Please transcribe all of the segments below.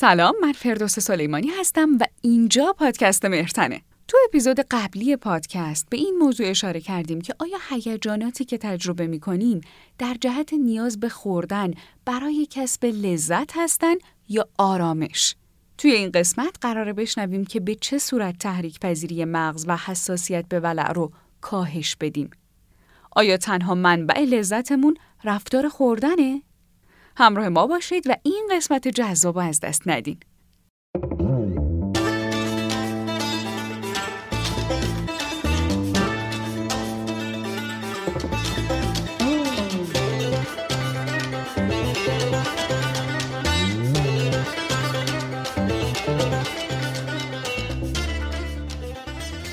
سلام من فردوس سلیمانی هستم و اینجا پادکست مهرتنه. تو اپیزود قبلی پادکست به این موضوع اشاره کردیم که آیا هیجاناتی که تجربه می‌کنیم در جهت نیاز به خوردن برای کسب لذت هستن یا آرامش؟ توی این قسمت قراره بشنویم که به چه صورت تحریک پذیری مغز و حساسیت به ولع رو کاهش بدیم. آیا تنها منبع لذتمون رفتار خوردنه؟ همراه ما باشید و این قسمت جذاب از دست ندین.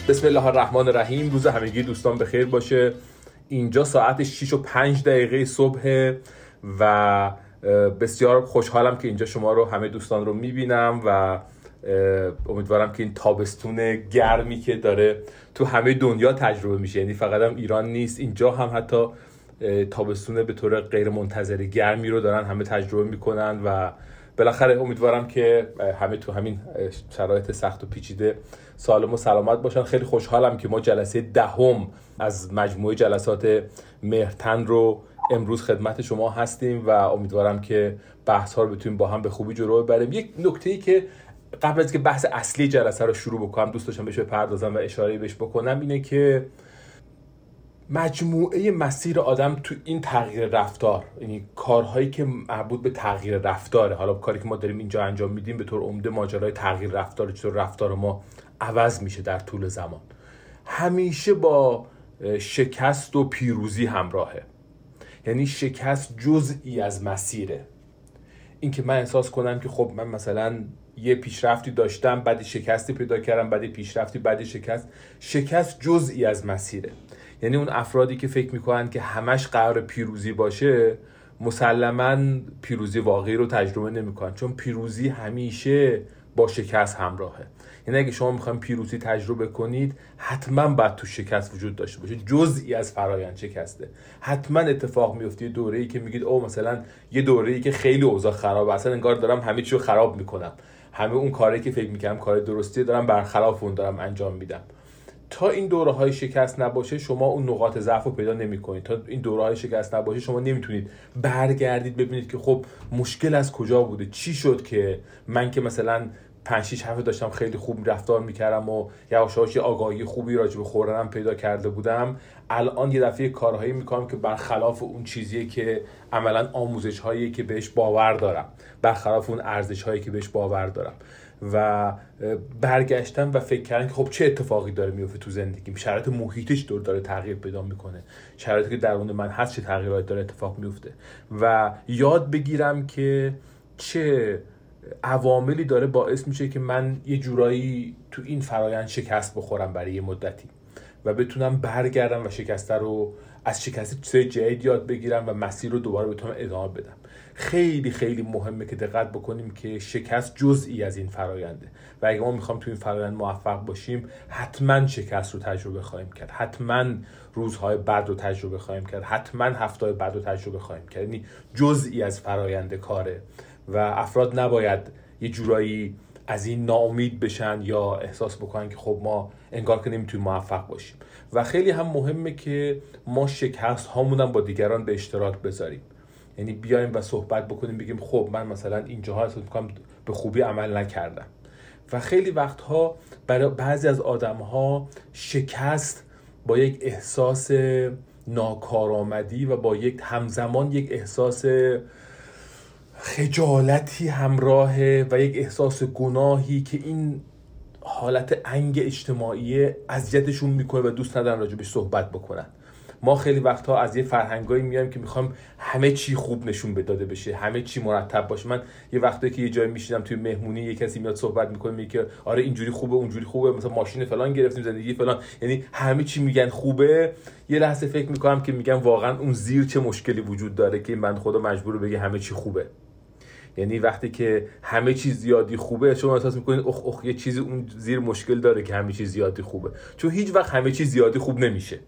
بسم الله الرحمن الرحیم روز همگی دوستان بخیر باشه اینجا ساعت 6 و 5 دقیقه صبح و بسیار خوشحالم که اینجا شما رو همه دوستان رو می‌بینم و امیدوارم که این تابستون گرمی که داره تو همه دنیا تجربه میشه. یعنی فقط هم ایران نیست اینجا هم حتی تابستون به طور غیر منتظر گرمی رو دارن همه تجربه می‌کنن و بالاخره امیدوارم که همه تو همین شرایط سخت و پیچیده سالم و سلامت باشن. خیلی خوشحالم که ما جلسه دهم از مجموعه جلسات مهرتن رو امروز خدمت شما هستیم و امیدوارم که بحث ها رو بتونیم با هم به خوبی جلو ببریم. یک نکته ای که قبل از که بحث اصلی جلسه رو شروع بکنم دوست داشتم بهش بپردازم و اشاره بهش بکنم اینه که مجموعه مسیر آدم تو این تغییر رفتار یعنی کارهایی که مربوط به تغییر رفتاره. حالا کاری که ما داریم اینجا انجام میدیم به طور عمده ماجرای تغییر رفتار چطور رفتار ما عوض میشه در طول زمان. همیشه با شکست و پیروزی همراهه. یعنی شکست جزئی از مسیره. اینکه من احساس کنم که خب من مثلا یه پیشرفتی داشتم بعد شکستی پیدا کردم بعد پیشرفتی بعد شکست. شکست جزئی از مسیره. یعنی اون افرادی که فکر می‌کنن که همش قرار پیروزی باشه مسلما پیروزی واقعی رو تجربه نمی‌کنن. چون پیروزی همیشه با شکست همراهه. یعنی اگه شما می‌خوایم پیروزی تجربه کنید حتما باید تو شکست وجود داشته باشه. جزئی از فرایند شکسته. حتما اتفاق میفته دوره ای که میگید او مثلا یه دوره ای که خیلی اوضاع خرابه. اصلا انگار دارم همه چی رو خراب می‌کنم. همه اون کاری که فکر می‌کنم کار درستی دارم برخلاف اون دارم انجام میدم. تا این دوره های شکست نباشه شما اون نقاط ضعف رو پیدا نمی کنید تا این دوره های شکست نباشه شما نمی‌تونید برگردید ببینید که خب مشکل از کجا بوده؟ چی شد که من که مثلا 5 6 هفته داشتم خیلی خوب رفتار می‌کردم و یواش یه آگاهی خوبی راجع به خوردنم پیدا کرده بودم. الان یه دفعه کارهایی می‌کنم که برخلاف اون چیزیه که عملا آموزش هایی که بهش باور دارم برخلاف اون ارزش هایی که بهش باور دارم. و برگشتم و فکر کردم که خب چه اتفاقی داره میفته تو زندگیم؟ شرایط محیطش دور داره تغییر پیدا می‌کنه. شرایطی که درون من هست چه تغییراتی داره اتفاق میفته؟ و یاد بگیرم که چه عواملی داره باعث میشه که من یه جورایی تو این فرایند شکست بخورم برای یه مدتی و بتونم برگردم و شکسته رو از شکست چیزای جدید یاد بگیرم و مسیر رو دوباره بتونم ادامه بدم. خیلی خیلی مهمه که دقت بکنیم که شکست جزئی از این فراینده و اگه ما می‌خوام تو این فرایند موفق باشیم حتما شکست رو تجربه خواهیم کرد. حتما روزهای بعد رو تجربه خواهیم کرد. حتما هفته بعد رو تجربه خواهیم کرد. یعنی جزئی از فرایند کاره. و افراد نباید یه جورایی از این ناامید بشن یا احساس بکنن که خب ما انگار که نمی‌تونیم موفق باشیم. و خیلی هم مهمه که ما شکست هامونم با دیگران به اشتراک بذاریم. یعنی بیایم و صحبت بکنیم بگیم خب من مثلا اینجاها احساس می‌کنم به خوبی عمل نکردم. و خیلی وقتها برای بعضی از آدم ها شکست با یک احساس ناکارآمدی و با یک همزمان یک احساس خجالتی همراهه و یک احساس گناهی که این حالت انگ اجتماعی اذیتشون می‌کنه و دوست ندارن راجبش صحبت بکنن. ما خیلی وقتها از یه فرهنگایی میایم که می‌خوام همه چی خوب نشون بداده بشه همه چی مرتب باشه. من یه وقتی که یه جایی میشینم توی مهمونی یه کسی میاد صحبت می‌کنه میگه آره اینجوری خوبه اونجوری خوبه مثلا ماشین فلان گرفتیم زندگی فلان. یعنی همه چی میگن خوبه. یه لحظه فکر می‌کنم که میگم واقعا اون زیر چه مشکلی وجود داره که من خدا مجبور بگه همه چی خوبه. یعنی وقتی که همه چیز زیادی خوبه شما احساس می‌کنید اخ اخ یه چیزی اون زیر مشکل داره که همه چیز زیادی خوبه. چون هیچ وقت همه چیز زیادی خوب نمیشه.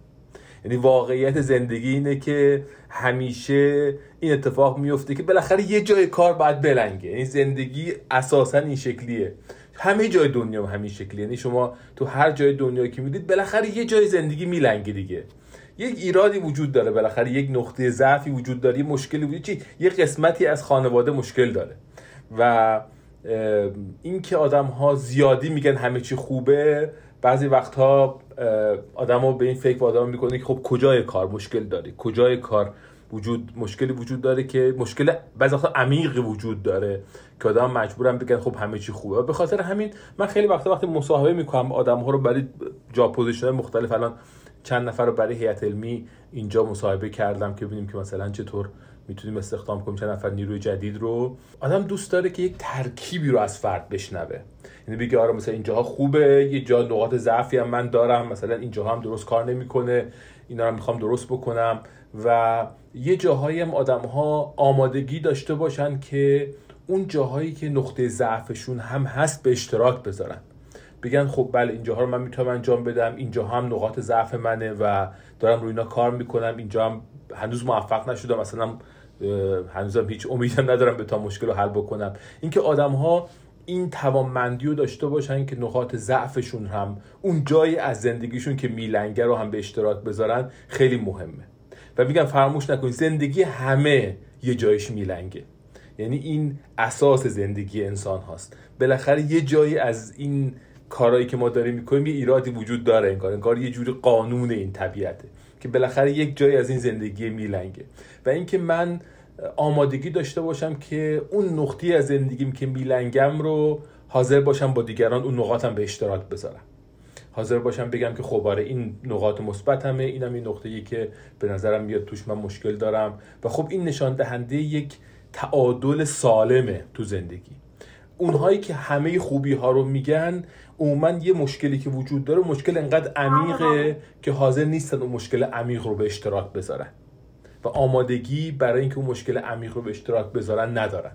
یعنی واقعیت زندگی اینه که همیشه این اتفاق میفته که بالاخره یه جای کار باید بلنگه. یعنی زندگی اساسا این شکلیه. همه جای دنیا همین شکلیه. یعنی شما تو هر جای دنیا که می‌دید بالاخره یه جای زندگی میلنگه دیگه. یک ایرادی وجود داره بالاخره یک نقطه ضعفی وجود داره یه مشکلی وجود چی؟ یه قسمتی از خانواده مشکل داره. و اینکه آدم ها زیادی میگن همه چی خوبه بعضی وقتها آدم ها به این فکر آدم می‌کنه که خب کجای کار مشکل داره؟ کجای کار وجود مشکلی وجود داره که مشکل بعضی وقتا عمیق وجود داره که آدم مجبورن بگن خب همه چی خوبه. به خاطر همین من خیلی وقتا وقتی مصاحبه می‌کنم آدم ها رو برای جا position مختلف الان چند نفر رو برای هیئت علمی اینجا مصاحبه کردم که ببینیم که مثلا چطور می‌تونیم استخدام کنیم چند نفر نیروی جدید رو. آدم دوست داره که یک ترکیبی رو از فرد بشنوه. یعنی بگه آره مثلا اینجاها خوبه یه جا نقاط ضعفی هم من دارم مثلا اینجاها هم درست کار نمی‌کنه اینا رو می‌خوام درست بکنم. و یه جاهایی هم آدم ها آمادگی داشته باشن که اون جاهایی که نقطه ضعفشون هم هست به اشتراک بذارن. بگن خب بله اینجاها رو من می‌تونم انجام بدم اینجا هم نقاط ضعف منه و دارم روی اینا کار می‌کنم اینجا هم هنوز موفق نشدم مثلا هنوزم هیچ امیدم ندارم به تا مشکل رو حل بکنم. اینکه آدم ها این توانمندی رو داشته باشن که نقاط ضعفشون هم اون جایی از زندگیشون که میلنگه رو هم به اشتراک بذارن خیلی مهمه. و میگم فراموش نکنید زندگی همه یه جایش میلنگه. یعنی این اساس زندگی انسان هاست. بالاخره یه جایی از این کارهایی که ما داریم می‌کنیم یه ایرادی وجود داره انگار. انگار یه جوری قانون این طبیعته که بالاخره یک جایی از این زندگی میلنگه. و اینکه من آمادگی داشته باشم که اون نقطی از زندگیم که میلنگم رو حاضر باشم با دیگران اون نقاطم به اشتراک بذارم. حاضر باشم بگم که خب آره این نقاط مثبتمه اینم این نقطه ای که به نظرم میاد توش من مشکل دارم. و خب این نشان دهنده یک تعادل سالمه تو زندگی. اونهایی که همه خوبی ها رو میگن عموما یه مشکلی که وجود داره مشکل انقدر عمیقه که حاضر نیستن اون مشکل عمیق رو به اشتراک بذارن. و آمادگی برای اینکه اون مشکل عمیق رو به اشتراک بذارن ندارن.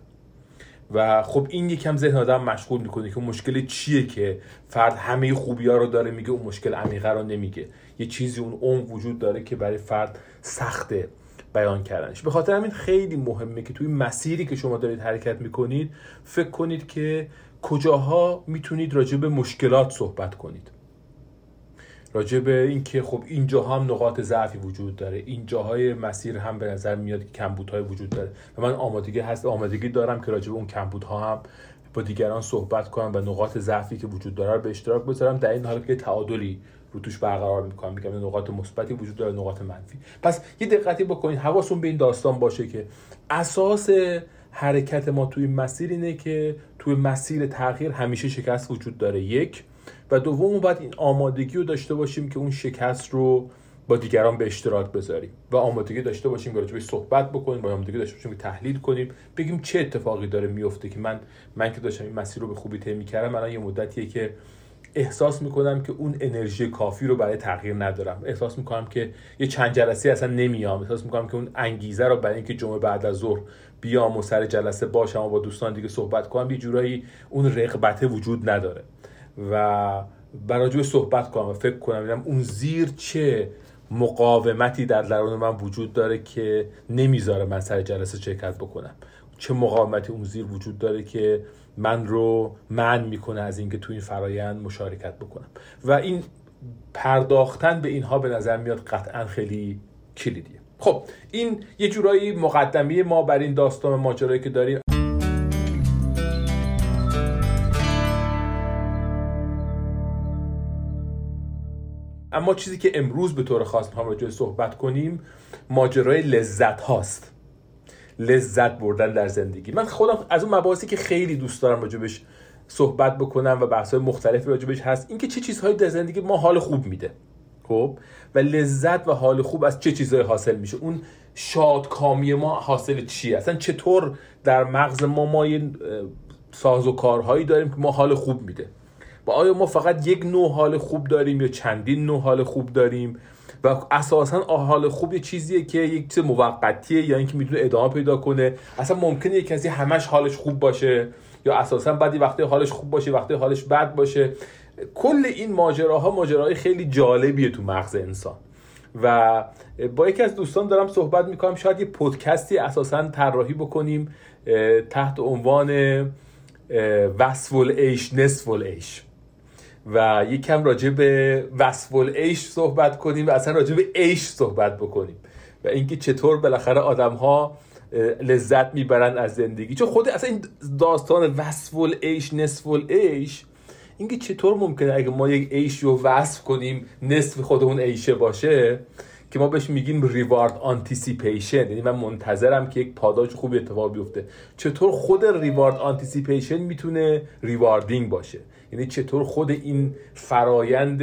و خب این یکم ذهن آدم مشغول می‌کنه که مشکل چیه که فرد همه خوبی ها رو داره میگه اون مشکل عمیقه رو نمیگه. یه چیزی اون عمق وجود داره که برای فرد سخته بیان کردنش. به خاطر همین خیلی مهمه که توی مسیری که شما دارید حرکت می‌کنید فکر کنید که کجاها می‌تونید راجع به مشکلات صحبت کنید؟ راجع به اینکه خب اینجا هم نقاط ضعفی وجود داره این جاهای مسیر هم به نظر میاد که کمبودهای وجود داره. و من آمادگی هست آمادگی دارم که راجع به اون کمبودها هم با دیگران صحبت کنم و نقاط ضعفی که وجود داره به اشتراک بذارم. در این حال که تعادلی رو توش برقرار می‌کنم. میگم نقاط مثبتی وجود داره نقاط منفی. پس یه دقتی بکنید حواستون به این داستان باشه که اساس حرکت ما توی مسیر اینه که توی مسیر تغییر همیشه شکست وجود داره. یک. و دوم باید این آمادگی رو داشته باشیم که اون شکست رو با دیگران به اشتراک بذاریم و آمادگی داشته باشیم که صحبت بکنیم با آمادگی داشته باشیم که تحلیل کنیم بگیم چه اتفاقی داره میفته که من من که داشتم این مسیر رو به خوبی طی می‌کردم الان یه مدتیه که احساس می‌کنم که اون انرژی کافی رو برای تغییر ندارم. احساس می‌کنم که یه چند جلسه اصلا نمیام. احساس می‌کنم که اون انگیزه رو برای اینکه جمعه بعد از ظهر بیام و سر جلسه باشم و با دوستان دیگه صحبت کنم یه جورایی اون رغبت وجود نداره. و برای صحبت کنم و فکر کنم اون زیر چه مقاومتی در درون من وجود داره که نمی‌ذاره من سر جلسه شرکت بکنم. چه مقاومتی اون زیر وجود داره که من رو من می‌کنه از اینکه تو این فرایند مشارکت بکنم. و این پرداختن به اینها به نظر میاد قطعا خیلی کلیدیه. خب این یه جورایی مقدمه ما بر این داستان ماجرایی که داریم. اما چیزی که امروز به طور خاص می‌خوام راجع صحبت کنیم ماجرای لذت هاست لذت بردن در زندگی. من خودم از اون مباحثی که خیلی دوست دارم راجبش صحبت بکنم و بحث های مختلفی راجبش هست اینکه چه چیزهایی در زندگی ما حال خوب میده خب؟ و لذت و حال خوب از چه چیزهایی حاصل میشه؟ اون شادکامی ما حاصل چیه؟ اصلا چطور در مغز ما ما یه ساز و کارهایی داریم که ما حال خوب میده؟ و آیا ما فقط یک نوع حال خوب داریم یا چندین نوع حال خوب داریم؟ و اساسا حال خوب یه چیزیه که یک چیز موقتیه یا اینکه می‌تونه ادامه پیدا کنه. اصلا ممکنه یک کسی همش حالش خوب باشه یا اساسا بعدی وقتی حالش خوب باشه وقتی حالش بد باشه. کل این ماجراها ماجراهای خیلی جالبیه تو مغز انسان. و با یکی از دوستان دارم صحبت می‌کنم شاید یه پودکستی اساسا طراحی بکنیم تحت عنوان وصف عیش نصف عیش و یکم راجع به وصف عیش صحبت کنیم و اصلا راجع به عیش صحبت بکنیم. و اینکه چطور بالاخره آدم ها لذت می‌برن از زندگی. چون خود اصلا این داستان وصف عیش نصف عیش اینکه چطور ممکنه اگه ما یک عیش رو وصف کنیم نصف خودمون عیشه باشه که ما بهش میگیم reward anticipation یعنی من منتظرم که یک پاداش خوبی اتفاق بیفته. چطور خود reward anticipation می‌تونه rewarding باشه؟ یعنی چطور خود این فرایند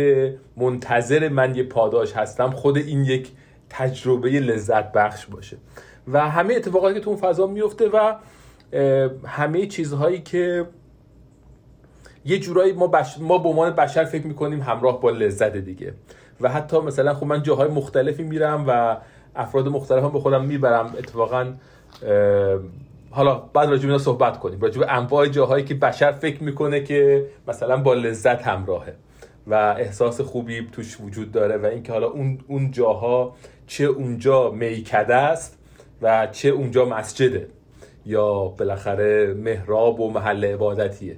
منتظر من یه پاداش هستم خود این یک تجربه لذت بخش باشه. و همه اتفاقاتی که تو اون فضا میفته و همه چیزهایی که یه جورایی ما, بش... ما به عنوان بشر فکر می‌کنیم همراه با لذت دیگه. و حتی مثلا خب من جاهای مختلفی میرم و افراد مختلف هم به خودم می‌برم اتفاقا حالا بعد راجع به صحبت کنیم. راجع به انواع جاهایی که بشر فکر می‌کنه که مثلا با لذت همراهه و احساس خوبی توش وجود داره و اینکه حالا اون اون جاها چه اونجا میکده است و چه اونجا مسجده یا بالاخره محراب و محل عبادتیه.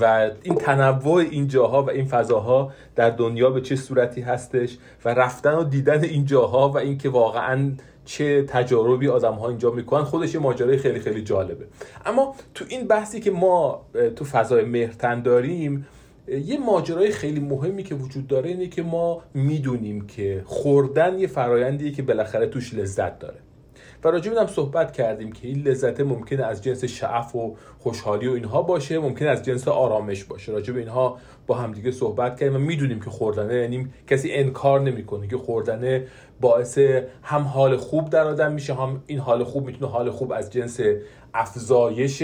و این تنوع این جاها و این فضاها در دنیا به چه صورتی هستش و رفتن و دیدن این جاها و اینکه واقعا چه تجاربی آدم ها اینجا می‌کنن خودش یه ماجرای خیلی خیلی جالبه. اما تو این بحثی که ما تو فضای مهرتن داریم یه ماجرای خیلی مهمی که وجود داره اینه که ما می‌دونیم که خوردن یه فرایندیه که بالاخره توش لذت داره. و راجع هم صحبت کردیم که این لذت ممکنه از جنس شعف و خوشحالی و اینها باشه ممکن از جنس آرامش باشه. راجع به اینها با همدیگه صحبت کردیم و می‌دونیم که خوردنه یعنی کسی انکار نمی‌کنه که خوردنه باعث هم حال خوب در آدم میشه هم این حال خوب می‌تونه حال خوب از جنس افزایش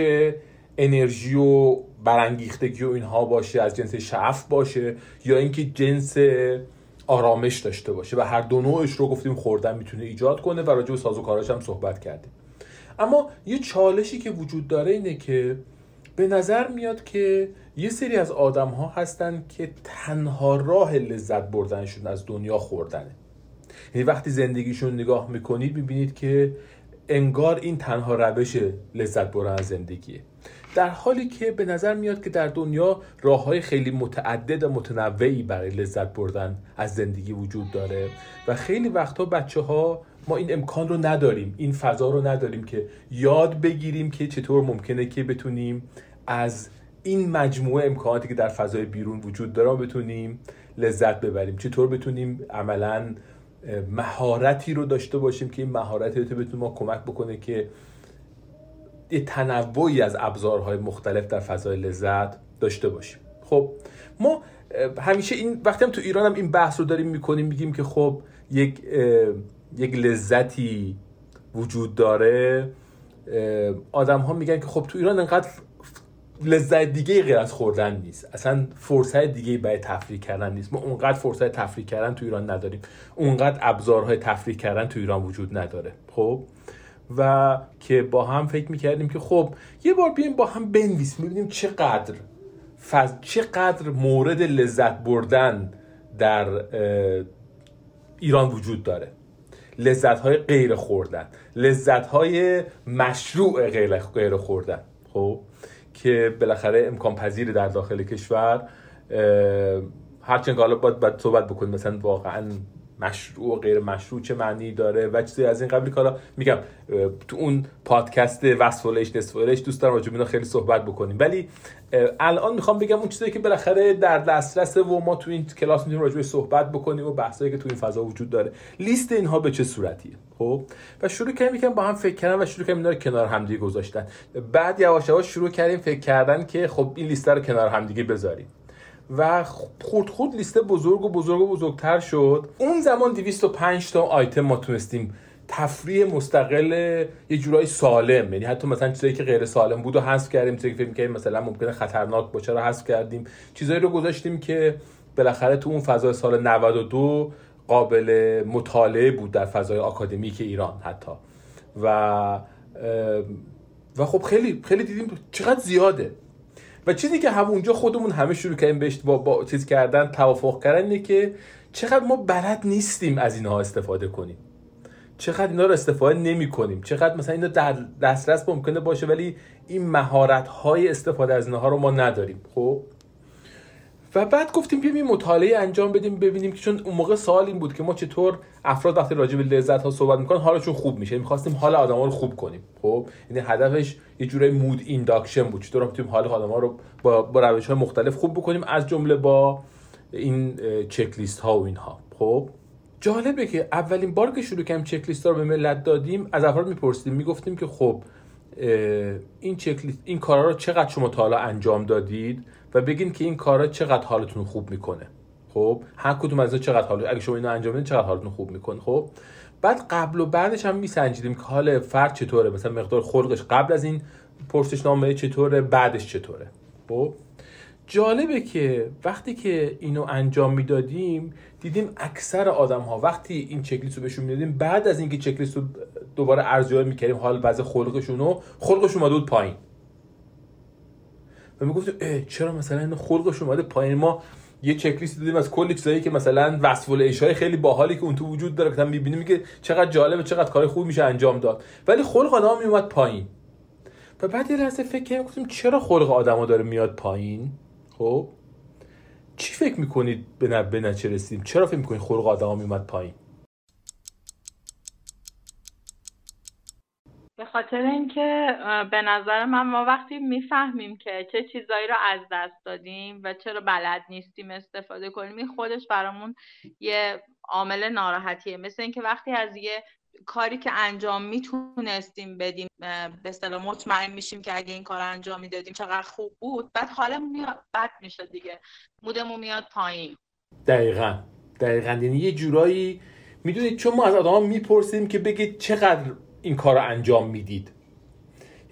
انرژی و برانگیختگی و اینها باشه از جنس شعف باشه یا اینکه جنس آرامش داشته باشه و هر دو نوعش رو گفتیم خوردن می‌تونه ایجاد کنه و راجع به سازوکاراش هم صحبت کردیم. اما یه چالشی که وجود داره اینه که به نظر میاد که یه سری از آدم ها هستن که تنها راه لذت بردنشون از دنیا خوردنه. یعنی وقتی زندگیشون نگاه می‌کنید می‌بینید که انگار این تنها روش لذت بردن از زندگیه. در حالی که به نظر میاد که در دنیا راه های خیلی متعدد و متنوعی برای لذت بردن از زندگی وجود داره و خیلی وقتها بچه ها ما این امکان رو نداریم این فضا رو نداریم که یاد بگیریم که چطور ممکنه که بتونیم از این مجموعه امکاناتی که در فضای بیرون وجود داره بتونیم لذت ببریم. چطور بتونیم عملا مهارتی رو داشته باشیم که این مهارتی رو بتونه ما کمک بکنه که تنوعی از ابزارهای مختلف در فضای لذت داشته باشیم. خب ما همیشه این وقتی هم تو ایران هم این بحث رو داریم می‌کنیم میگیم که خب یک یک لذتی وجود داره. آدم ها میگن که خب تو ایران انقدر لذت دیگه غیر از خوردن نیست. اصلا فرصت دیگه برای تفریح کردن نیست. ما اونقدر فرصت تفریح کردن تو ایران نداریم. اونقدر ابزارهای تفریح کردن تو ایران وجود نداره. خب؟ و که با هم فکر می‌کردیم که خب یه بار بیایم با هم بنویسیم ببینیم چقدر فز... چقدر مورد لذت بردن در ایران وجود داره. لذت های غیر خوردن لذت های مشروع غیر, خوردن. خب؟ که بالاخره امکان پذیر در داخل کشور هرچند حالا باید, باید صحبت بکنیم مثلا واقعا مشروع و غیر مشروع چه معنی داره و چیزی از این قبلی کارا میگم تو اون پادکست وصفولش نصفولش دوست دارم راجع خیلی صحبت بکنیم. ولی الان می‌خوام بگم اون چیزی که بالاخره در دسترس و ما تو این کلاس می‌تونیم راجع صحبت بکنیم و بحثایی که تو این فضا وجود داره. لیست اینها به چه صورتیه؟ خب و شروع کردیم یکم با هم فکر کردن و شروع کردیم اینا رو کنار همدیگه گذاشتن. بعد یواش یواش شروع کردیم فکر کردن که خب این لیست رو کنار همدیگه بذاریم. و خود خود لیست بزرگ و بزرگ و بزرگتر شد. اون زمان 205 تا آیتم ما تونستیم. تفریح مستقل یه جورایی سالم. یعنی حتی مثلا چیزایی که غیر سالم بود و حذف کردیم چیزایی که فکر کردیم مثلا ممکنه خطرناک باشه رو حذف کردیم. چیزایی رو گذاشتیم که بالاخره تو اون فضای سال 92 قابل مطالعه بود در فضای آکادمیک ایران حتی. و و خب خیلی خیلی دیدیم چقدر زیاده. و چیزی که همونجا خودمون همه شروع کردیم بهش با, با چیز کردن توافق کردن اینه که چقدر ما بلد نیستیم از اینها استفاده کنیم. چقدر اینا رو استفاده نمی کنیم. چقدر مثلا اینا در دسترس ممکنه باشه ولی این مهارت های استفاده از اینها رو ما نداریم. خب؟ بعد گفتیم بیایم مطالعه انجام بدیم ببینیم که چون اون موقع سوال این بود که ما چطور افراد وقتی راجع به لذت ها صحبت می‌کنن حالشون خوب میشه. می‌خواستیم حال آدم ها رو خوب کنیم. خب؟ یعنی هدفش یه جوری mood induction بود. چطور می‌تونیم حال آدم ها رو با, با روش های مختلف خوب بکنیم از جمله با این چک لیست ها و اینها. خب؟ جالبه که اولین بار که شروع کردیم چک لیست ها رو به ملت دادیم از افراد میپرسیدیم. می‌گفتیم که خب این چک این کارا رو چقدر شما تا حالا انجام دادید؟ و بگین که این کارا چقدر حالتون خوب می‌کنه. خب هر کدوم از چقدر حال اگه شما اینو انجام بدین چقدر حالتون خوب می‌کنه. خب بعد قبل و بعدش هم میسنجیدیم که حال فرد چطوره. مثلا مقدار خلقش قبل از این پرسش نامه چطوره بعدش چطوره. خب جالبه که وقتی که اینو انجام می‌دادیم دیدیم اکثر آدم ها وقتی این چکلیست رو بهشون می‌دادیم بعد از اینکه چکلیست رو دوباره ارزیابی می‌کردیم حال بعض خلقشون رو خلقش اومده بود پایین. و می‌گفتیم چرا مثلا این خلقش اومده پایین؟ ما یه چک لیست دیدیم از کلی چیزایی که مثلا وصف های خیلی باحالی که اون تو وجود داره که می‌بینیم که چقدر جالبه چقدر کار خوب میشه انجام داد. ولی خلق آدم میومد پایین. و بعد یه لحظه فکر کردیم گفتیم چرا خلق آدما داره میاد پایین؟ خب؟ چی فکر می‌کنید به به چه رسیدیم؟ چرا فکر می‌کنید خلق آدما میومد پایین؟ خاطر اینکه به نظر من ما وقتی می‌فهمیم که چه چیزایی رو از دست دادیم و چرا بلد نیستیم استفاده کنیم خودش برامون یه عامل ناراحتیه. مثل اینکه وقتی از یه کاری که انجام می‌تونستیم بدیم به اصطلاح مطمئن میشیم که اگه این کار انجام می‌دادیم چقدر خوب بود بعد میاد بد میشه دیگه. مودمون میاد پایین. دقیقا. دقیقا. یعنی یه جورایی می‌دونید چون ما از آدم می‌پرسیم که بگید چقدر این کار رو انجام می‌دید.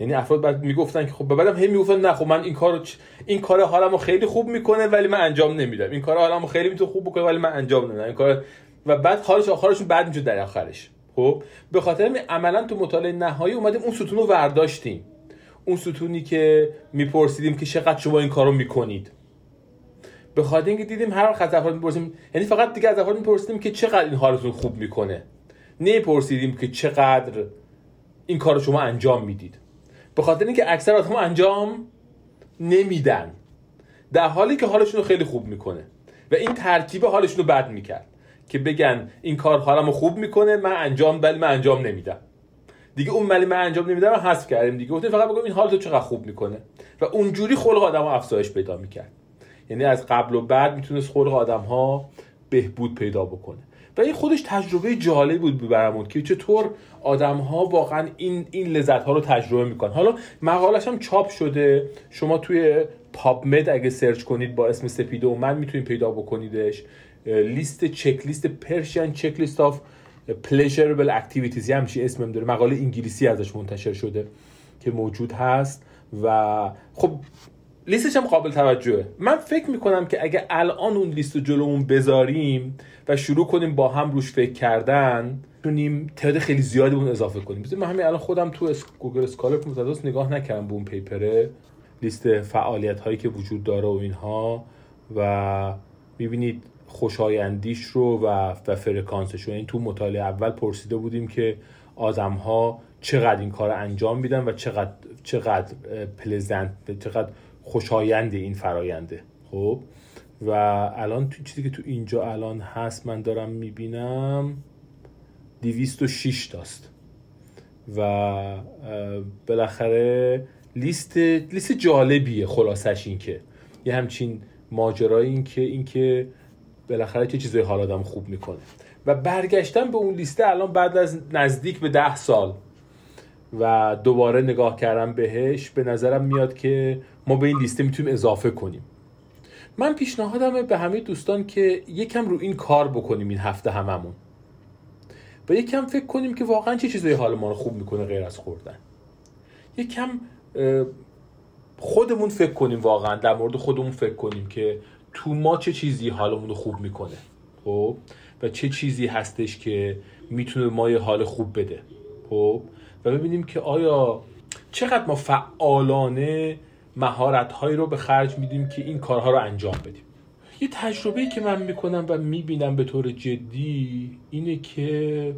یعنی افراد بعد می‌گفتن که خب بعدم هی می‌گفتن نه خب من این کارو این کار حالمو خیلی خوب می‌کنه ولی من انجام نمیدم. این کار حالمو خیلی می‌تونه خوب بکنه ولی من انجام نمیدم. این کار و بعد حالش آخرشون بعد میشه در آخرش. خب؟ به خاطر عملا تو مطالعه نهایی اومدیم اون ستون رو ورداشتیم. اون ستونی که میپرسیدیم که چقدر شما این کارو می‌کنید. به خاطر اینکه دیدیم هر وقت از افراد می‌پرسیم یعنی فقط دیگه از افراد میپرسیدیم که چقدر این حالتون خوب می‌کنه. نمیپرسیدیم که چقدر این کار شما انجام می‌دید. به خاطر اینکه اکثر آدم انجام نمیدن. در حالی که حالشون رو خیلی خوب می‌کنه. و این ترکیب حالشون رو بد می‌کرد. که بگن این کار حالمو خوب می‌کنه من انجام ولی من انجام نمیدم. دیگه اون ولی من انجام نمیدم و حذف کردیم دیگه. گفتیم فقط بگم این حالتو چقدر خوب می‌کنه. و اونجوری خلق آدم ها افزایش پیدا می‌کرد. یعنی از قبل و بعد می‌تونست خلق آدم ها بهبود پیدا بکنه. و این خودش تجربه جالب بود برامون که چطور آدم ها واقعا این این لذت ها رو تجربه می‌کنن. حالا مقالش هم چاپ شده. شما توی PubMed اگه search کنید با اسم سپید و من می‌تونید پیدا بکنیدش. لیست چک لیست Persian checklist of pleasurable activities همچین اسمم داره. مقاله انگلیسی ازش منتشر شده که موجود هست و خب لیستش هم قابل توجهه. من فکر می‌کنم که اگه الان اون لیست رو جلومون بذاریم و شروع کنیم با هم روش فکر کردن تونیم تعداد خیلی زیادی اون اضافه کنیم. بزنیم من همین الان خودم تو Google Scholar متداس نگاه نکردم به اون paper ه لیست فعالیت هایی که وجود داره و اینها و می‌بینید خوشایندیش رو و, و فرکانسش رو. این یعنی تو مطالعه اول پرسیده بودیم که آدم ها چقدر این کار انجام میدن و چقدر چقدر پلزنت چقدر خوشایند این فراینده خب؟ و الان تو چیزی که تو اینجا الان هست من دارم می‌بینم 206 تاست. و بالاخره لیست لیست جالبیه خلاصش این که. یه همچین ماجرای این که این که بالاخره چه چیزای حال آدم خوب می‌کنه. و برگشتن به اون لیسته الان بعد از نزدیک به ده سال. و دوباره نگاه کردم بهش به نظرم میاد که ما به این لیسته می‌تونیم اضافه کنیم. من پیشنهادم به همه دوستان که یکم رو این کار بکنیم این هفته هممون. و یکم فکر کنیم که واقعا چه چیزایی حال ما رو خوب می‌کنه غیر از خوردن. یکم خودمون فکر کنیم واقعا در مورد خودمون فکر کنیم که تو ما چه چیزی حالمون رو خوب می‌کنه. خب؟ و چه چیزی هستش که می‌تونه ما یه حال خوب بده. خب؟ و ببینیم که آیا چقدر ما فعالانه مهارت هایی رو به خرج میدیم که این کارها رو انجام بدیم. یه تجربه که من می‌کنم و می‌بینم به طور جدی اینه که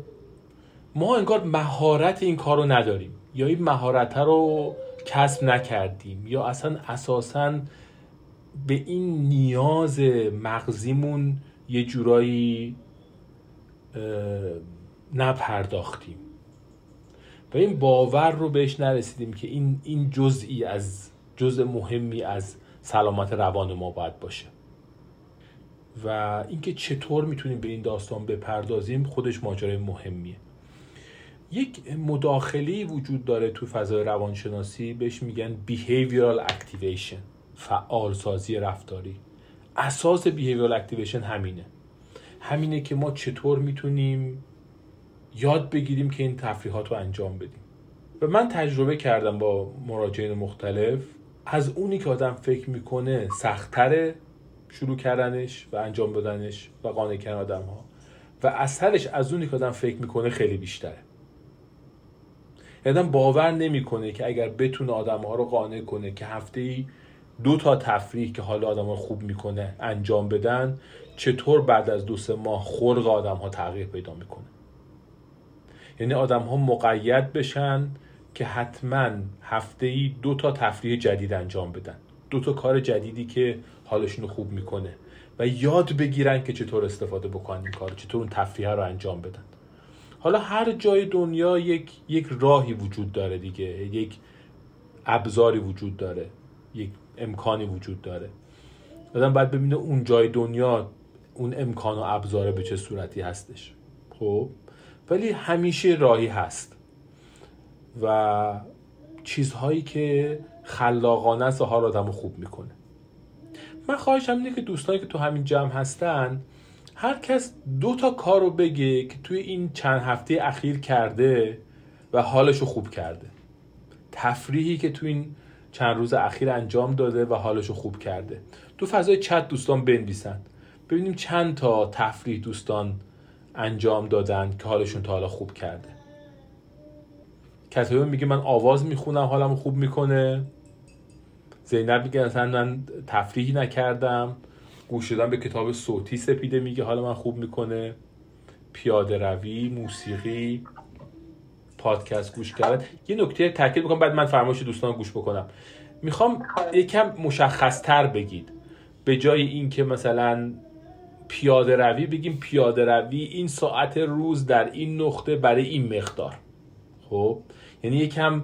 ما انگار مهارت این کار رو نداریم. یا این مهارت رو کسب نکردیم. یا اصلا اساسا به این نیاز مغزیمون یه جورایی نپرداختیم. و این باور رو بهش نرسیدیم که این این جزئی از جزء مهمی از سلامت روان ما باید باشه. و اینکه چطور می‌تونیم به این داستان بپردازیم خودش ماجرای مهمیه. یک مداخله وجود داره تو فضای روانشناسی بهش میگن behavioral activation فعال سازی رفتاری. اساس behavioral activation همینه. همینه که ما چطور می‌تونیم یاد بگیریم که این تفریحات رو انجام بدیم. و من تجربه کردم با مراجعین مختلف. از اونی که آدم فکر می‌کنه سختتره شروع کردنش و انجام دادنش و قانع کردن آدم ها و اثرش از اونی که آدم فکر می‌کنه خیلی بیشتره. آدم باور نمی‌کنه که اگر بتونه آدم ها رو قانع کنه که هفته ای دو تا تفریح که حال آدم ها خوب می‌کنه انجام بدن چطور بعد از دو سه ماه خلق آدم ها تغییر پیدا می‌کنه؟ یعنی آدم ها مقید بشن که حتما هفته ای دو تا تفریح جدید انجام بدن. دو تا کار جدیدی که حالشون رو خوب می‌کنه. و یاد بگیرن که چطور استفاده بکنن این کار چطور اون تفریح رو انجام بدن. حالا هر جای دنیا یک یک راهی وجود داره دیگه. یک ابزاری وجود داره. یک امکانی وجود داره. آدم باید ببینه اون جای دنیا اون امکان و ابزاره به چه صورتی هستش. خب؟ ولی همیشه راهی هست. و چیزهایی که خلاقانه است و حال آدم خوب می‌کنه. من خواهشم اینه که دوستانی که تو همین جمع هستن هر کس دو تا کار رو بگه که توی این چند هفته اخیر کرده و حالش رو خوب کرده. تفریحی که توی این چند روز اخیر انجام داده و حالش رو خوب کرده. تو فضای چت دوستان بنویسن ببینیم چند تا تفریح دوستان انجام دادن که حالشون تا حالا خوب کرده. کتابه میگه من آواز می‌خونم حالم خوب می‌کنه. زینب میگه مثلا من تفریحی نکردم. گوش دادن به کتاب صوتی سپیده میگه حالا من خوب می‌کنه. پیاده روی موسیقی پادکست گوش کردن. یه نکته تاکید می‌کنم بعد من فرمایش دوستان گوش بکنم. می‌خوام یکم مشخص تر بگید. به جای اینکه مثلا پیاده روی بگیم پیاده روی این ساعت روز در این نقطه برای این مقدار. خب؟ یعنی یکم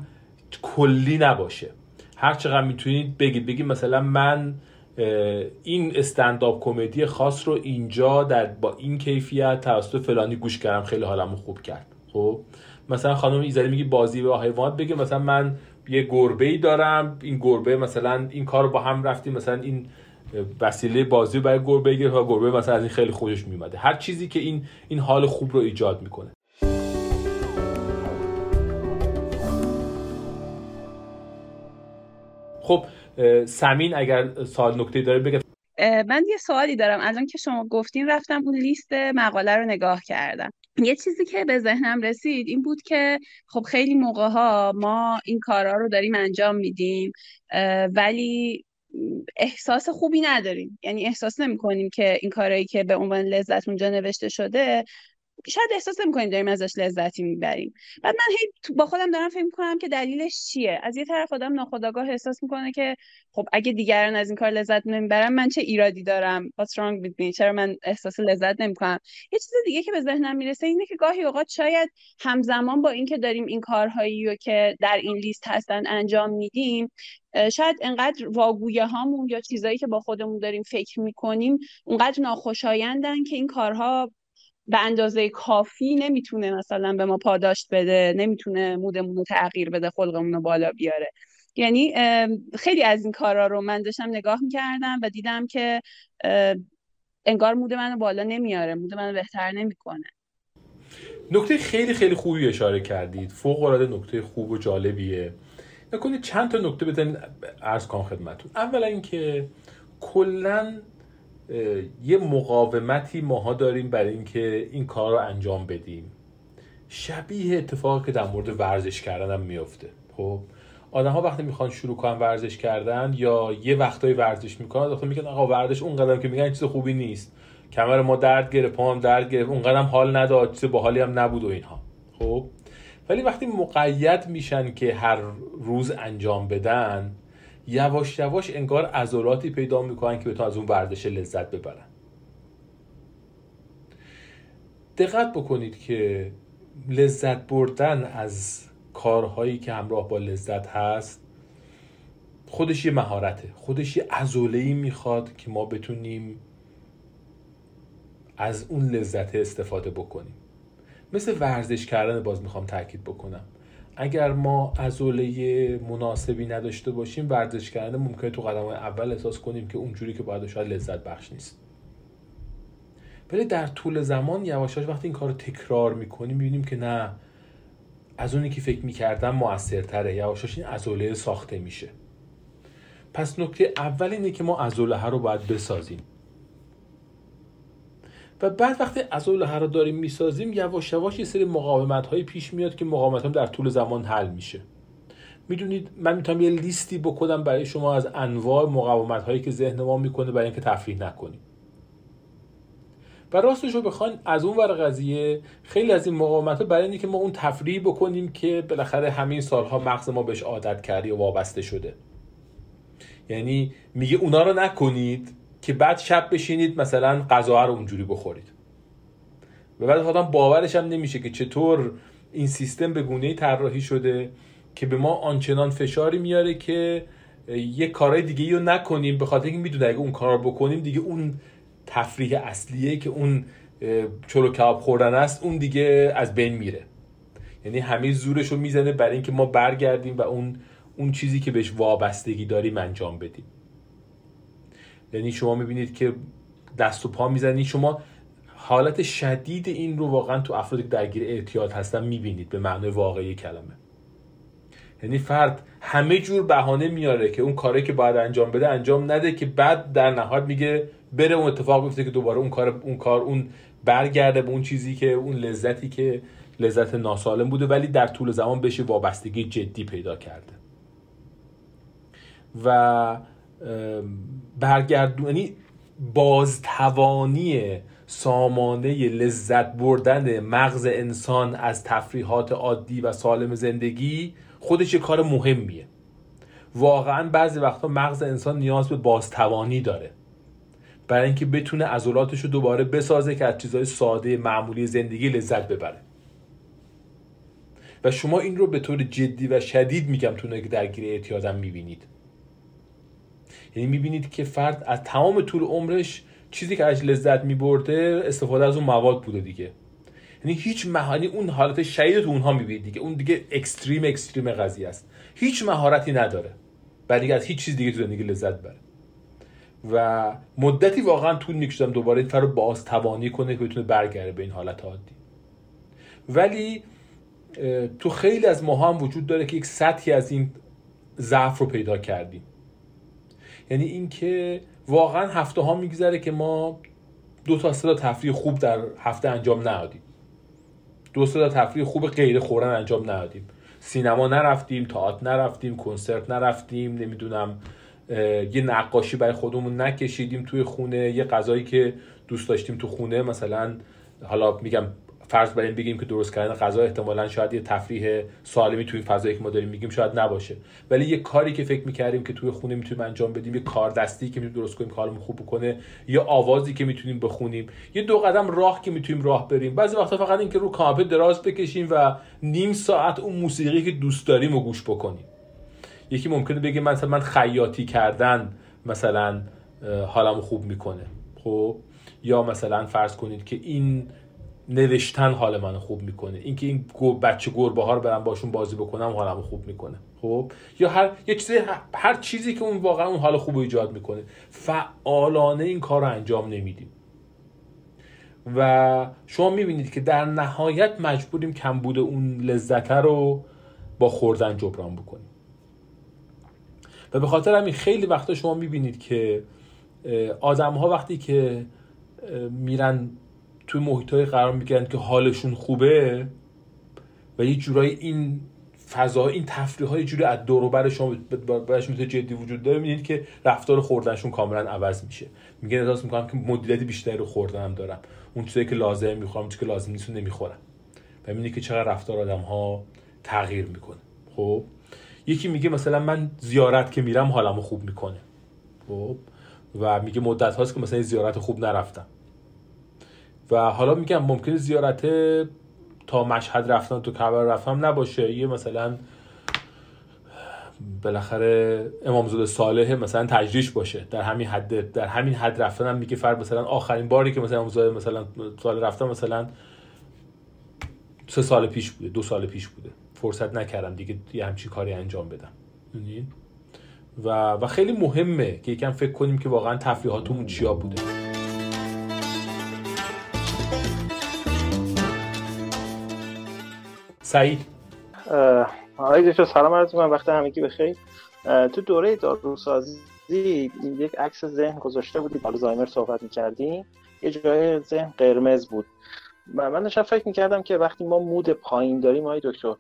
کلی نباشه. هر چقدر می‌تونید بگید بگید مثلا من این استنداپ کمدی خاص رو اینجا در با این کیفیت توسط فلانی گوش کردم خیلی حالمو خوب کرد. خب؟ مثلا خانم ایزدی میگی بازی با حیوانات بگه مثلا من یه گربه ای دارم این گربه مثلا این کار رو با هم رفتیم مثلا این وسیله بازی برای گربه گرفت و گربه مثلا از این خیلی خوشش میومده هر چیزی که این این حال خوب رو ایجاد می‌کنه. خب سمین اگر سوال نکته داره بگه. من یه سوالی دارم. از که شما گفتین رفتم اون لیست مقاله رو نگاه کردم. یه چیزی که به ذهنم رسید این بود که خب خیلی موقع ها ما این کارها رو داریم انجام میدیم ولی احساس خوبی نداریم. یعنی احساس نمی کنیم که این کارهایی که به عنوان لذت اونجا نوشته شده شاید احساس نمی‌کنیم داریم ازش لذتی می‌بریم. بعد من هی با خودم دارم فکر می‌کنم که دلیلش چیه. از یه طرف آدم ناخداگاه احساس می‌کنه که خب اگه دیگران از این کار لذت نمی‌برم من چه ایرادی دارم؟ What's wrong with چرا من احساس لذت نمی‌کنم؟ یه چیز دیگه که به ذهنم می‌رسه اینه که گاهی اوقات شاید همزمان با اینکه داریم این کارهایی رو که در این لیست هستن انجام میدیم شاید انقدر واگویه هامون یا چیزایی که با خودمون داریم فکر می‌کنیم اونقدر ناخوشایندن که این کارها به اندازه کافی نمی‌تونه مثلا به ما پاداشت بده نمی‌تونه مودمون رو تغییر بده خلقمون رو بالا بیاره. یعنی خیلی از این کارا رو من داشتم نگاه می‌کردم و دیدم که انگار مود منو بالا نمیاره مود منو بهتر نمی‌کنه. نکته خیلی خیلی خوبی اشاره کردید. فوق العاده نکته خوب و جالبیه. نکنید چند تا نکته بزنید عرض کنم خدمتتون. اولا اینکه کلا یه مقاومتی ماها داریم برای اینکه این کار رو انجام بدیم. شبیه اتفاقی که در مورد ورزش کردن هم میفته خب آدم ها وقتی می‌خوان شروع کنن ورزش کردن یا یه وقتایی ورزش می‌کنن وقتی میگن آقا ورزش اون قدم که میگن چیز خوبی نیست. کمر ما درد گرفت پام درد گرفت اون قدم حال نداد چیز باحالی هم نبود و اینها. خب ولی وقتی مقید میشن که هر روز انجام بدن یواش یواش انگار عضلاتی پیدا می‌کنن که بتونن از اون ورزش لذت ببرن. دقت بکنید که لذت بردن از کارهایی که همراه با لذت هست خودش یه مهارته. خودش یه ای می‌خواد که ما بتونیم از اون لذت استفاده بکنیم. مثل ورزش کردن باز می‌خوام تاکید بکنم. اگر ما عضله مناسبی نداشته باشیم ورزش کردن ممکنه تو قدم اول احساس کنیم که اونجوری که باید شاید لذت بخش نیست. ولی در طول زمان یواشاش وقتی این کار رو تکرار می‌کنیم می‌بینیم که نه از اونی که فکر می‌کردم موثرتره. یواشاش این عضله ساخته میشه. پس نکته اول اینه که ما عضله ها رو باید بسازیم. و بعد وقتی عضله ها رو داریم می‌سازیم یواش یواش یه سری مقاومت های پیش میاد که مقاومت هم در طول زمان حل میشه. می‌دونید من می‌تونم یه لیستی بکنم برای شما از انواع مقاومت هایی که ذهن ما می‌کنه برای اینکه تفریح نکنیم. و راستش رو بخواین از اون ور قضیه خیلی از این مقاومت ها برای اینکه ما اون تفریح بکنیم که بالاخره همین سالها مغز ما بهش عادت کردی و وابسته شده. یعنی میگه اونا رو نکنید. که بعد شب بشینید مثلا غذا رو اونجوری بخورید. و بعد آدم باورش هم نمیشه که چطور این سیستم به گونه طراحی شده که به ما آنچنان فشاری میاره که یه کارهای دیگه رو نکنیم به خاطر اینکه می‌دونه اگه اون کار رو بکنیم دیگه اون تفریح اصلیه که اون چلو کباب خوردن است اون دیگه از بین میره. یعنی همه زورش رو می‌زنه برای اینکه ما برگردیم و اون اون چیزی که بهش وابستگی داریم انجام بدیم. یعنی شما می‌بینید که دست و پا می‌زنید شما حالت شدید این رو واقعا تو افرادی که درگیر اعتیاد هستن می‌بینید به معنای واقعی کلمه. یعنی فرد همه جور بهانه میاره که اون کاری که باید انجام بده انجام نده که بعد در نهایت میگه بره اون اتفاق بیفته که دوباره اون کار اون کار اون برگرده به اون چیزی که اون لذتی که لذت ناسالم بوده ولی در طول زمان بشه وابستگی جدی پیدا کرده. و برگردونی یعنی بازتوانی سامانه لذت بردن مغز انسان از تفریحات عادی و سالم زندگی خودش یه کار مهمیه. واقعا بعضی وقتا مغز انسان نیاز به بازتوانی داره. برای اینکه بتونه عضلاتش رو دوباره بسازه که از چیزهای ساده معمولی زندگی لذت ببره. و شما این رو به طور جدی و شدید میگم تو که درگیر اعتیادم می‌بینید. یعنی می‌بینید که فرد از تمام طول عمرش چیزی که ازش لذت میبرده استفاده از اون مواد بوده دیگه. یعنی هیچ مهانی اون حالت شدید تو اونها می‌بینید دیگه. اون دیگه اکستریم اکستریم قضیه است. هیچ مهارتی نداره. برای از هیچ چیز دیگه تو زندگی لذت بره و مدتی واقعا طول میکشدم دوباره این رو باز توانی کنه که بتونه برگرده به این حالت عادی. ولی تو خیلی از ماها هم وجود داره که یک سطحی از این ضعف رو پیدا کردیم. یعنی اینکه واقعا هفته ها میگذره که ما دو تا سه تفریح خوب در هفته انجام ندادیم. دو سه تفریح خوب غیر خوردن انجام ندادیم. سینما نرفتیم تئاتر نرفتیم کنسرت نرفتیم نمی‌دونم یه نقاشی برای خودمون نکشیدیم توی خونه یه غذایی که دوست داشتیم تو خونه مثلا حالا میگم فرض بر این بگیم که درست کردن غذا احتمالا شاید یه تفریح سالمی توی فضایی که ما داریم میگیم شاید نباشه. ولی یه کاری که فکر می‌کردیم که توی خونه می‌تونیم انجام بدیم یه کار دستی که می‌تونیم درست کنیم کارمون خوب بکنه یه آوازی که می‌تونیم بخونیم یه دو قدم راه که می‌تونیم راه بریم. بعضی وقتا فقط اینکه رو کاناپه دراز بکشیم و نیم ساعت اون موسیقی که دوست داریم و گوش بکنیم. یکی ممکنه بگه مثلا من خیاطی کردن مثلا حالمو خوب می‌کنه. خب؟ یا مثلا فرض کنید که این نوشتن حال منو خوب می‌کنه. اینکه این بچه گربه ها رو برم باشون بازی بکنم حالمو خوب می‌کنه. خب؟ یا هر یه چیزی هر چیزی که اون واقعا اون حال خوب ایجاد می‌کنه. فعالانه این کار رو انجام نمیدیم. و شما می‌بینید که در نهایت مجبوریم کمبود اون لذت رو با خوردن جبران بکنیم. و به خاطر همین خیلی وقتا شما می‌بینید که آدم ها وقتی که میرن توی محیط های قرار می‌گیرن که حالشون خوبه و یه جورایی این فضا این تفریح های جوری از دور بر شما برش می‌تونه جدی وجود داره. می‌بینید که رفتار خوردنشون کاملا عوض میشه. میگن احساس می‌کنم که مدیریت بیشتری رو خوردنم دارم. اون چیزی که لازم می‌خورم چیزی که لازم نیست نمی‌خورم. و می‌بینید که چقدر رفتار آدم ها تغییر می‌کنه. خب؟ یکی میگه مثلا من زیارت که میرم حالمو خوب می‌کنه. خب؟ و میگه مدت هاست که مثلا زیارت خوب نرفتم. و حالا میگم ممکنه زیارت تا مشهد رفتن تو کعبه رفتم نباشه. یه مثلا بالاخره امامزاده صالح مثلا تجریش باشه. در همین حد در همین حد رفتن هم میگه فرد مثلا آخرین باری که مثلا امامزاده مثلا سال رفتم مثلا سه سال پیش بوده دو سال پیش بوده. فرصت نکردم دیگه یه همچین کاری انجام بدم. و و خیلی مهمه که یکم فکر کنیم که واقعا تفریحاتمون چیا بوده. سعید. آقای دکتر سلام عرض می‌کنم. وقت همگی بخیر تو دوره داروسازی یک عکس ذهن گذاشته بودید آلزایمر صحبت می‌کردیم. یه جای ذهن قرمز بود. من داشتم فکر می‌کردم که وقتی ما مود پایین داریم آقای دکتر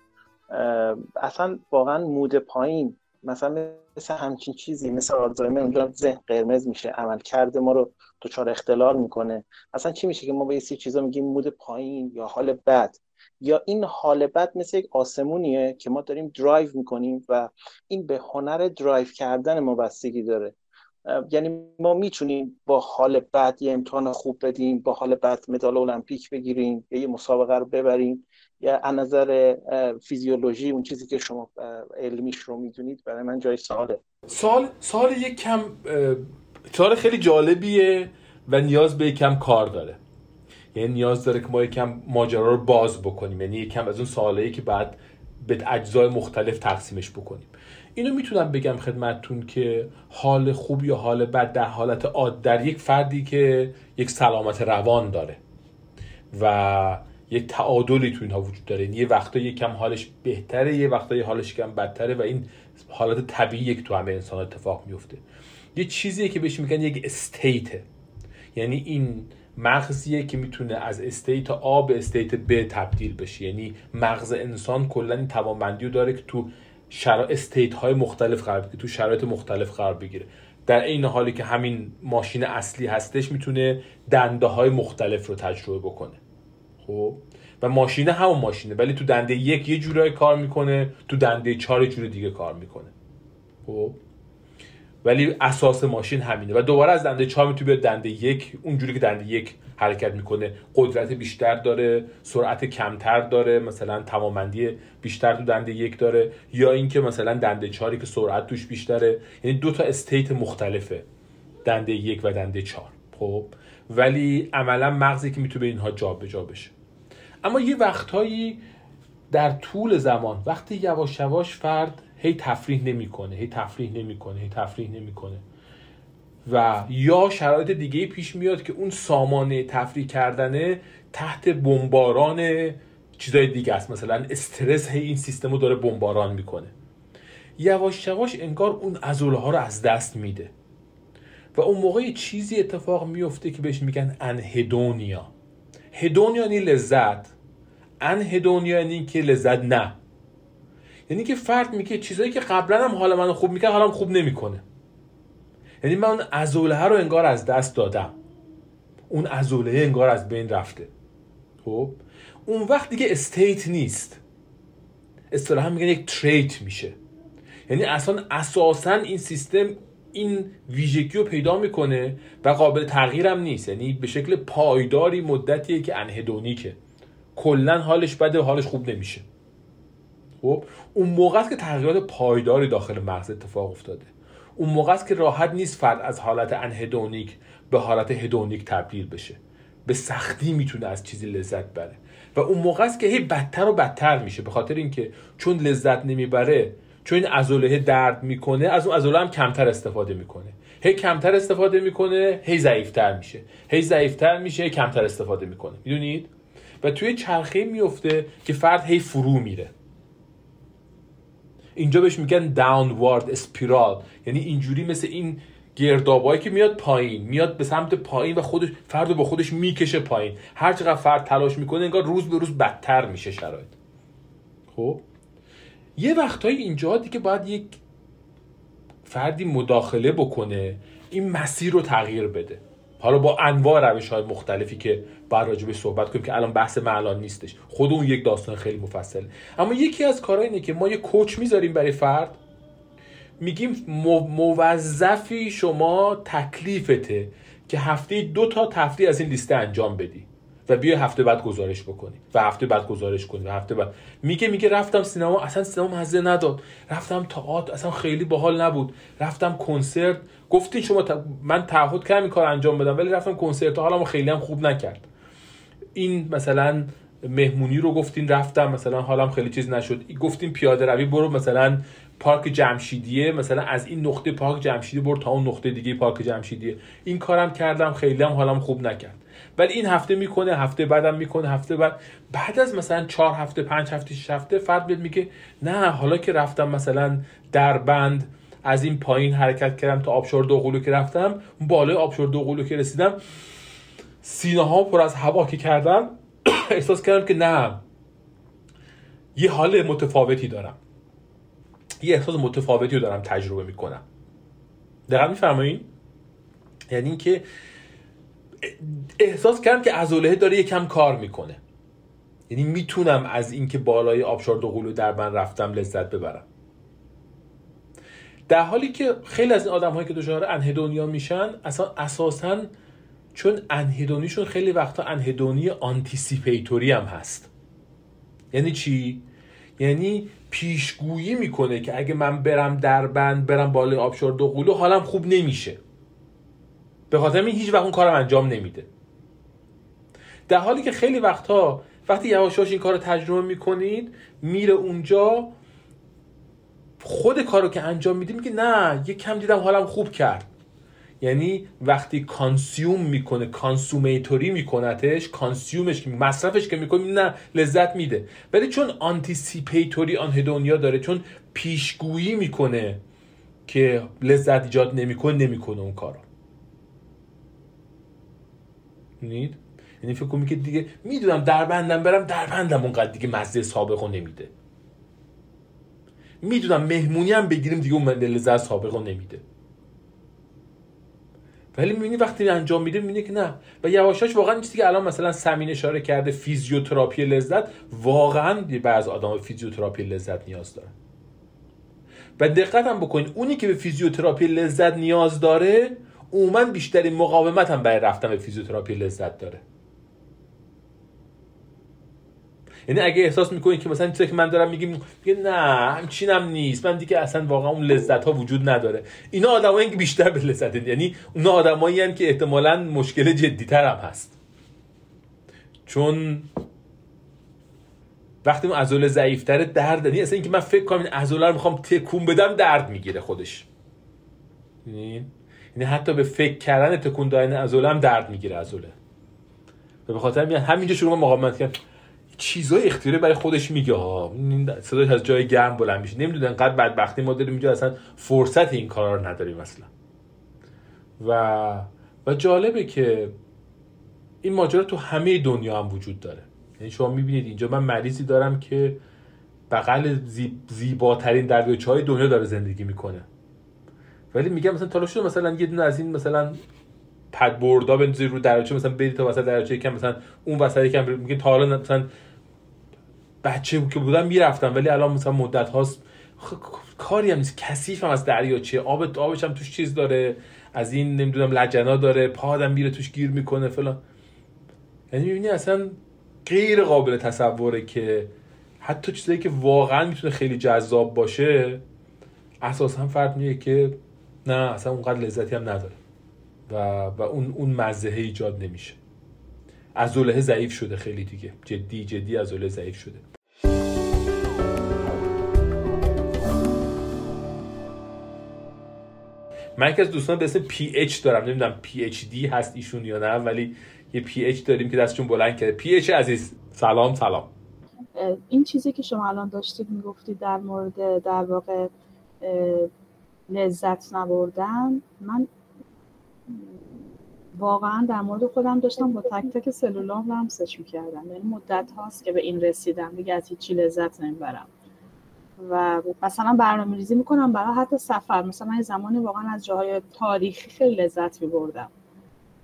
اصلا واقعا مود پایین مثلا مثل همچین چیزی مثل آلزایمر اونجا ذهن قرمز میشه عمل کرده ما رو دچار اختلال می‌کنه. اصلا چی میشه که ما به یه چیزا میگیم مود پایین یا حال بد؟ یا این حال بد مثل یک آسمونیه که ما داریم درایو می‌کنیم و این به هنر درایو کردن ما بستگی داره. یعنی ما می‌تونیم با حال بد یه امتحان خوب بدیم با حال بد مدال المپیک بگیریم یا یه مسابقه رو ببریم. یا از نظر فیزیولوژی اون چیزی که شما علمیش رو می‌دونید برای من جای سواله. سال سال یک کم سال خیلی جالبیه و نیاز به کم کار داره. یعنی نیاز داره که ما یکم ماجرا رو باز بکنیم. یعنی یکم از اون سوالی که بعد به اجزای مختلف تقسیمش بکنیم. اینو می‌تونم بگم خدمتتون که حال خوب یا حال بد در حالت عاد در یک فردی که یک سلامت روان داره و یک تعادلی تو اینها وجود داره. یعنی یه وقتا یکم حالش بهتره یه وقتا یه حالش کم بدتره و این حالت طبیعی که تو همه انسان اتفاق میفته. یه چیزیه که بهش میگن یک state ه یعنی این مغزیه که می‌تونه از state آ به state ب تبدیل بشه. یعنی مغز انسان کلا این توانمندی رو داره که تو شرا... استیت های مختلف قرار بگیره تو شرایط مختلف قرار بگیره. در این حالی که همین ماشین اصلی هستش می‌تونه دنده های مختلف رو تجربه بکنه. خب؟ و ماشینه همون ماشینه ولی تو دنده یک یه جورایی کار می‌کنه تو دنده چهار یه جور دیگه کار می‌کنه. خب؟ ولی اساس ماشین همینه. و دوباره از دنده چهار می‌تونی بیاد دنده یک اونجوری که دنده یک حرکت می‌کنه قدرت بیشتر داره سرعت کمتر داره مثلا تمامندی بیشتر تو دنده یک داره یا اینکه مثلا دنده چهاری که سرعت توش بیشتره. یعنی دو تا استیت مختلفه دنده یک و دنده چهار. خب؟ ولی عملا مغزی که می‌تونه اینها جابجا بشه. اما یه وقتهایی در طول زمان وقتی یواش یواش فرد هی تفریح نمی‌کنه هی تفریح نمی‌کنه هی تفریح نمی‌کنه. و یا شرایط دیگه پیش میاد که اون سامانه تفریح کردنه تحت بمباران چیزای دیگه است. مثلا استرس هی این سیستم رو داره بمباران می‌کنه. یواش یواش انگار اون ازوله ها رو از دست میده. و اون موقع چیزی اتفاق میفته که بهش میگن انهدونیا. هدونیا یعنی لذت. انهدونیا یعنی که لذت نه. یعنی که فرد میگه چیزایی که قبلا هم حال منو خوب می‌کرد حالم خوب نمی‌کنه. یعنی من اون ازوله رو انگار از دست دادم. اون ازوله انگار از بین رفته. خب؟ اون وقت دیگه استیت نیست. اصطلاحا میگن یک تریت میشه. یعنی اصلا اساسا این سیستم این ویژگی رو پیدا می‌کنه و قابل تغییرم نیست. یعنی به شکل پایداری مدتیه که انهدونیکه. کلا حالش بده و حالش خوب نمیشه. خب اون موقع است که تغییرات پایداری داخل مغز اتفاق افتاده. اون موقع است که راحت نیست فرد از حالت انهدونیک به حالت هدونیک تبدیل بشه. به سختی می‌تونه از چیزی لذت بره و اون موقع است که هی بدتر و بدتر میشه. به خاطر اینکه چون لذت نمی‌بره چون این ازوله درد می‌کنه از اون ازوله هم کمتر استفاده می‌کنه. هی کمتر استفاده می‌کنه هی ضعیفتر میشه. هی ضعیفتر میشه هی کمتر استفاده می‌کنه. می‌دونید؟ و توی چرخه میفته که فرد هی فرو میره. اینجا بهش میگن داونوارد اسپیرال یعنی اینجوری مثل این گردابایی که میاد پایین. میاد به سمت پایین و خودش فرد رو با خودش می‌کشه پایین. هر چقدر فرد تلاش می‌کنه انگار روز به روز بدتر میشه شرایط. خب؟ یه وقتهایی اینجا دیگه باید یک فردی مداخله بکنه این مسیر رو تغییر بده. حالا با انواع روش های مختلفی که باید راجبه صحبت کنیم که الان بحث من الان نیستش. خود اون یک داستان خیلی مفصل. اما یکی از کارها اینه که ما یه کوچ می‌ذاریم برای فرد. میگیم موظفی شما تکلیفته که هفته دو تا تفریح از این لیسته انجام بدی. و بیا هفته بعد گزارش بکنی و هفته بعد گزارش کنی و هفته بعد. میگه میگه رفتم سینما اصلا سینما مزه نداد. رفتم تئاتر اصلا خیلی باحال نبود. رفتم کنسرت. گفتین شما من تعهد کردم کار انجام بدم ولی رفتم کنسرت. حالمو خیلی هم خوب نکرد. این مثلا مهمونی رو گفتین رفتم مثلا حالم خیلی چیز نشد. گفتین پیاده روی برو مثلا پارک جمشیدیه مثلا از این نقطه پارک جمشیدی برو تا اون نقطه دیگه پارک جمشیدیه. این کارم کردم خیلی هم حالم خوب نکرد. ولی این هفته می‌کنه هفته بعدم می‌کنه هفته بعد. بعد از مثلا چهار هفته پنج هفته شش هفته فرد بیاد میگه نه حالا که رفتم مثلا در بند از این پایین حرکت کردم تا آبشار دوقلو که رفتم بالای آبشار دوقلو که رسیدم سینه ها پر از هوا که کردم احساس کردم که نه یه حال متفاوتی دارم. یه احساس متفاوتی رو دارم تجربه می‌کنم. دقیقا میفرمایین یعنی اینکه احساس کردم که عضله داره یکم کار می‌کنه. یعنی می‌تونم از اینکه بالای آبشار دوقلو در من رفتم لذت ببرم. در حالی که خیلی از این آدم هایی که دچار انهدونیا میشن اصلا اساسا چون انهدونیشون خیلی وقتا انهدونی آنتیسیپیتوری هم هست. یعنی چی؟ یعنی پیشگویی می‌کنه که اگه من برم در بند برم بالای آبشار دوقلو حالم خوب نمیشه. به خاطر این هیچ وقت اون کارم انجام نمیده. در حالی که خیلی وقتها وقتی یواش این کار رو تجربه می‌کنید میره اونجا خود کارو که انجام میده میگه نه یه کم دیدم حالم خوب کرد. یعنی وقتی consume می‌کنه consummatory میکنتش consume ش مصرفش که می‌کنه نه لذت میده. ولی چون anticipatory anhedonia داره چون پیشگویی می‌کنه که لذت ایجاد نمی‌کنه نمی‌کنه اون کارو. نید یعنی فکر که دیگه می‌دونم دربندم برم دربندم اونقدر دیگه مزه سابقو نمیده. می‌دونم مهمونی هم بگیریم دیگه اون لذت سابقو نمیده. ولی می‌بینی وقتی انجام میده می‌بینی که نه. و یواش یواش واقعا چیزی که الان مثلا سمین اشاره کرده فیزیوتراپی لذت واقعا بعض آدم فیزیوتراپی لذت نیاز داره و دقت هم بکنید اونی که به فیزیوتراپی لذت نیاز داره عموما بیشترین مقاومت هم برای رفتن به فیزیوتراپی لذت داره. یعنی اگه احساس می‌کنید که مثلا چیزی که من دارم میگم میگه نه همچینم نیست. من دیگه اصلا واقعا اون لذت ها وجود نداره. اینا آدمایی که بیشتر به لذت یعنی اون آدمایی که احتمالا مشکل جدیتر هم هست. چون وقتی اون عضله ضعیفتر درد یعنی اصلا اینکه من فکر کنم این عضله رو می‌خوام تکون بدم درد می‌گیره خودش. یعنی؟ یعنی حتی به فکر کردن تکون دادن عضله هم درد می‌گیره عضله. به خاطر میاد همینجا شروع مقاومت کرد چیزای اختیاری برای خودش میگه ها صداش از جای گرم بلند میشه. نمی‌دونن انقدر بدبختی ما داریم اینجا اصلا فرصت این کارا رو نداریم اصلا. و و جالبه که این ماجرا تو همه دنیا هم وجود داره. یعنی شما می‌بینید اینجا من مریضی دارم که بغل زیباترین دریاچه های دنیا داره زندگی می‌کنه. ولی میگم مثلا شده مثلا یه دونه از این مثلا پد بردا بندازی رو دریاچه مثلا برید تا وسط دریاچه یکم مثلا اون وسط یکم میگه تا حالا مثلا بچه که بودم می‌رفتم ولی الان مثلا مدت هاست کاری هم نیست. کثیف هم از دریاچه آب آبش هم توش چیز داره. از این نمی‌دونم لجنا داره. پادم میره توش گیر می‌کنه فلان. یعنی می‌بینی اصلا غیر قابل تصوره که حتی چیزایی که واقعا می‌تونه خیلی جذاب باشه اساسا فرد میگه که نه اصلا اونقدر لذتی هم نداره. و, و اون اون مزه ایجاد نمیشه. عضله ضعیف شده خیلی دیگه. جدی جدی عضله ضعیف شده. من یکی از دوستان به اسم پی اچ دارم. نمی‌دونم پی اچ دی هست ایشون یا نه ولی یه PH داریم که دستشون بلند کرده. PH عزیز سلام سلام. این چیزی که شما الان داشتید می‌گفتید در مورد در واقع لذت نبردن من واقعا در مورد خودم داشتم با تک تک سلولام لمسش می‌کردم. یعنی مدت هاست که به این رسیدم. دیگه از هیچی لذت نمی‌برم. و مثلا برنامه ریزی می‌کنم برای حتی سفر. مثلا من زمانی واقعا از جاهای تاریخی خیلی لذت میبردم.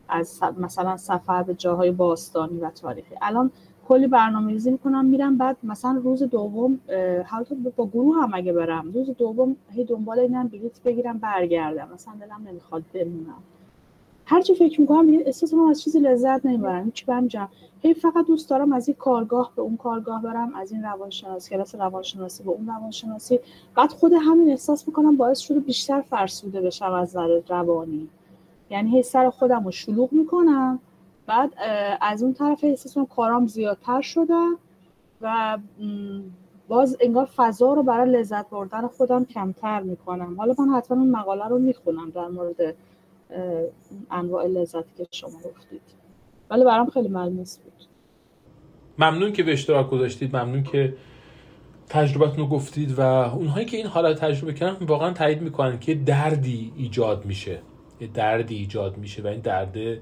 از مثلا سفر به جاهای باستانی و تاریخی. الان کلی برنامه ریزی می‌کنم میرم بعد مثلا روز دوم حتی با گروه هم اگه برم روز دوم هی دنبال اینم بلیت بگیرم برگردم. مثلا دلم نمی‌خواد بمونم. هر چی فکر می‌کنم دیگه احساس از چیزی لذت نمی‌برم. هیچ برم جمع هی فقط دوست دارم از این کارگاه به اون کارگاه برم از این روانشناسی کلاس روانشناسی به اون روانشناسی. بعد خود همین احساس می‌کنم باعث شده بیشتر فرسوده بشم از نظر روانی. یعنی هی سر خودم رو شلوغ می‌کنم. بعد از اون طرف احساس کارام زیادتر شده و باز انگار فضا رو برای لذت بردن خودم کمتر می‌کنم. حالا من حتما اون مقاله رو می‌خونم در مورد انواع لذتی که شما گفتید. ولی برام خیلی ملموس بود. ممنون که به اشتراک گذاشتید. ممنون که تجربتون رو گفتید و اونهایی که این حالت تجربه کردن واقعا تایید می‌کنن که دردی ایجاد میشه. یه دردی ایجاد میشه و این درده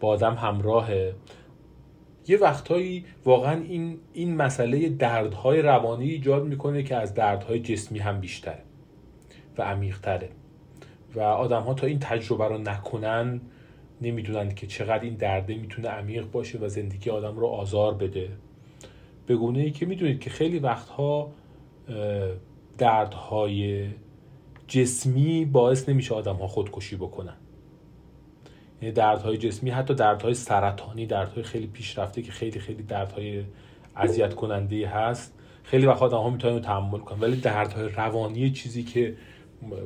با آدم همراهه. یه وقتهایی واقعا این این مسئله دردهای روانی ایجاد می‌کنه که از دردهای جسمی هم بیشتره و عمیقتره. و آدم ها تا این تجربه رو نکنن نمی‌دونن که چقدر این درده می‌تونه عمیق باشه و زندگی آدم رو آزار بده. به گونه ای که می‌دونید که خیلی وقتها دردهای جسمی باعث نمیشه آدم ها خودکشی بکنن. یعنی دردهای جسمی حتی دردهای سرطانی دردهای خیلی پیشرفته که خیلی خیلی دردهای اذیت کننده هست. خیلی وقت آدم ها می‌تونن تحمل کنن. ولی دردهای روانی چیزی که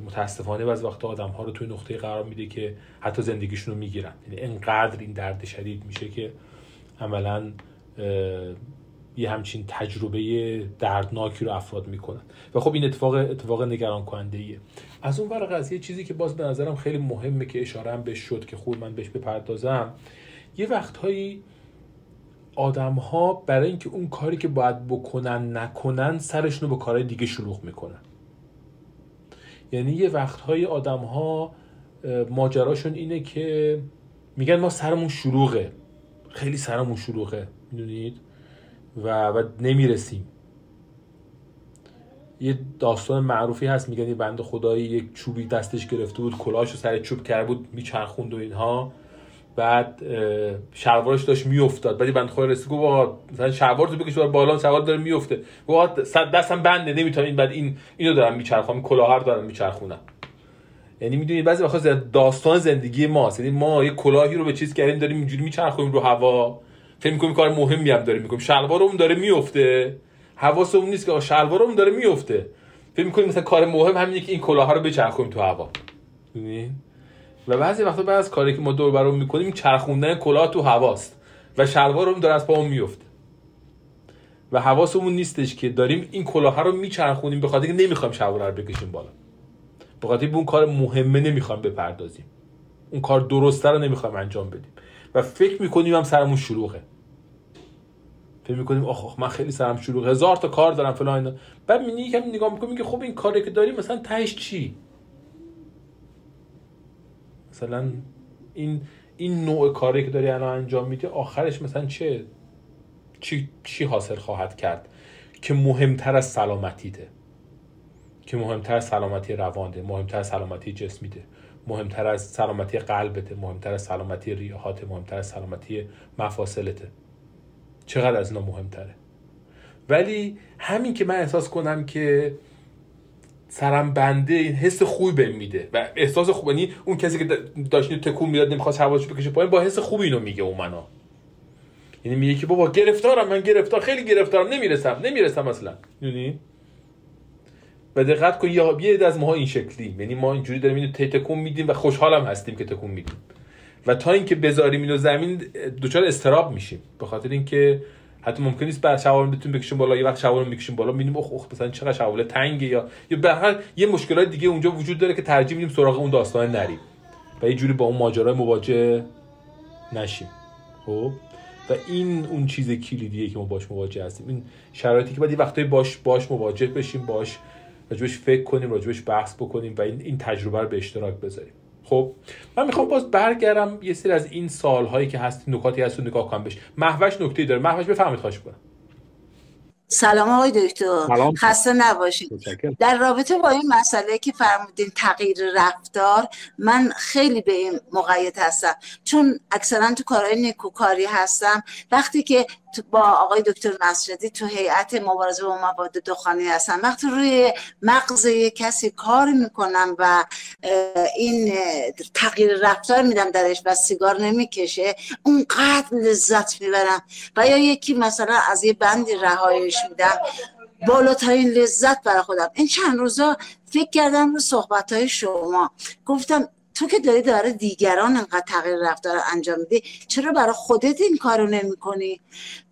متاسفانه بعضی وقت آدم ها رو توی نقطه قرار میده که حتی زندگیشون رو می‌گیرن. یعنی انقدر این درد شدید میشه که عملا یه همچین تجربه دردناکی رو افراد می‌کنن. و خب این اتفاق اتفاق نگران کننده ایه از اون ور قضیه چیزی که باز به نظرم خیلی مهمه که اشاره هم بهش شد که خوب من بهش بپردازم یه وقتهایی آدم ها برای اینکه اون کاری که باید بکنن نکنن سرشون رو به کارهای دیگه شلوغ می‌کنن. یعنی یه وقتهای آدم ها ماجراشون اینه که میگن ما سرمون شلوغه. خیلی سرمون شلوغه می‌دونید؟ و, و نمی‌رسیم. یه داستان معروفی هست میگن یه بند خدایی یک چوبی دستش گرفته بود کلاهش سر چوب کرده بود میچرخوند و اینها. بعد شلوارش داشت میافتاد. بعد بند خدا رسید گفت مثلا شلوارتو بکش بالا شلوار داره میفته. گفت دستم بنده نمی‌تونم. این بعد این اینو دارم میچرخونم کلاه رو دارم میچرخونم. یعنی می‌دونید بعضی وقتا داستان زندگی ماست. یعنی ما یه کلاهی رو به چیز کردیم داریم اینجوری میچرخونیم رو هوا. فکر می‌کنیم کار مهمی هم داریم می‌کنیم. شلوارمون داره میفته حواسمون نیست که شلوارمون داره میفته فکر می‌کنیم مثلا کار مهم همینه که این کلاه رو بچرخونیم تو هوا. و بعضی وقتا بعد از کاری که ما دور برام می‌کنیم چرخوندن کلاه تو هواست و شلوارمون داره از پامون میفته و حواسمون نیستش که داریم این کلاه رو میچرخونیم به خاطر که نمی‌خوایم شلوار رو بکشیم بالا. به خاطر اون کار مهمه نمی‌خوایم بپردازیم. اون کار درسته رو نمی‌خوایم انجام بدیم. و فکر می‌کنیم هم سرمون شلوغه. فکر می‌کنیم آخ من خیلی سرم شلوغ هزار تا کار دارم فلان بعد می نگاه می‌کنیم که خب این کاری که داریم مثلا تهش چی؟ مثلا این این نوع کاری که داری الان انجام میدی آخرش مثلا چه چی, چی حاصل خواهد کرد که مهمتر از سلامتیته؟ که مهمتر از سلامتی روانده مهمتر از سلامتی جسمیده مهمتر از سلامتی قلبته مهمتر از سلامتی ریاحات مهمتر از سلامتی مفاصلته. چقدر از اینا مهمتره؟ ولی همین که من احساس کنم که سرم بنده این حس خوبی بهم میده و احساس خوب یعنی اون کسی که داشت تکون می‌داد نمی‌خواست حواسش بکشه پایین با حس خوبی اینو میگه اون منو یعنی میگه که بابا گرفتارم من گرفتار خیلی گرفتارم نمی‌رسم نمی‌رسم اصلا. می‌دونی؟ و دقت کن یه یه از ماها این شکلی یعنی ما اینجوری داریم اینو تکون میدیم و خوشحالم هستیم که تکون میدیم. و تا اینکه بذاریم اینو زمین دچار استراب میشیم. به خاطر اینکه حتی ممکن نیست بعد شوال بتون بکشیم بالا یه وقت شوال می‌کشیم بالا می‌بینیم اخ اخ مثلا چقدر شوال تنگه یا یا به هر یه مشکلات دیگه اونجا وجود داره که ترجیح میدیم سراغ اون داستان نریم. و یه جوری با اون ماجرای مواجه نشیم. خب؟ و این اون چیز کلیدیه که ما باش مواجه هستیم. این شرایطی که بعد یه وقتایی باش باش مواجه بشیم باش راجبش فکر کنیم راجبش بحث بکنیم و این این تجربه رو به اشتراک بذاریم. خب من می‌خوام باز برگردم یه سری از این سالهایی که هست نکاتی هست رو نگاه کنم بهش. محوش نکته داره. محوش بفهمید خواهش کنم سلام آقای دکتر. خسته نباشید. در رابطه با این مسئله که فرمودین تغییر رفتار من خیلی به این موقعیت هستم. چون اکثرا تو کارهای نیکوکاری هستم. وقتی که با آقای دکتر نصرتی تو هیئت مبارزه با مواد دخانی هستم. وقتی روی مغز کسی کار می‌کنم و این تغییر رفتار میدم درش و سیگار نمی‌کشه اونقدر لذت می‌برم. و یا یکی مثلا از یه بندی رهایش میدم بالاترین لذت برای خودم. این چند روزا فکر کردم رو صحبت های شما. گفتم تو که داری داره دیگران انقدر تغییر رفتار انجام میدی چرا برای خودت این کارو نمی کنی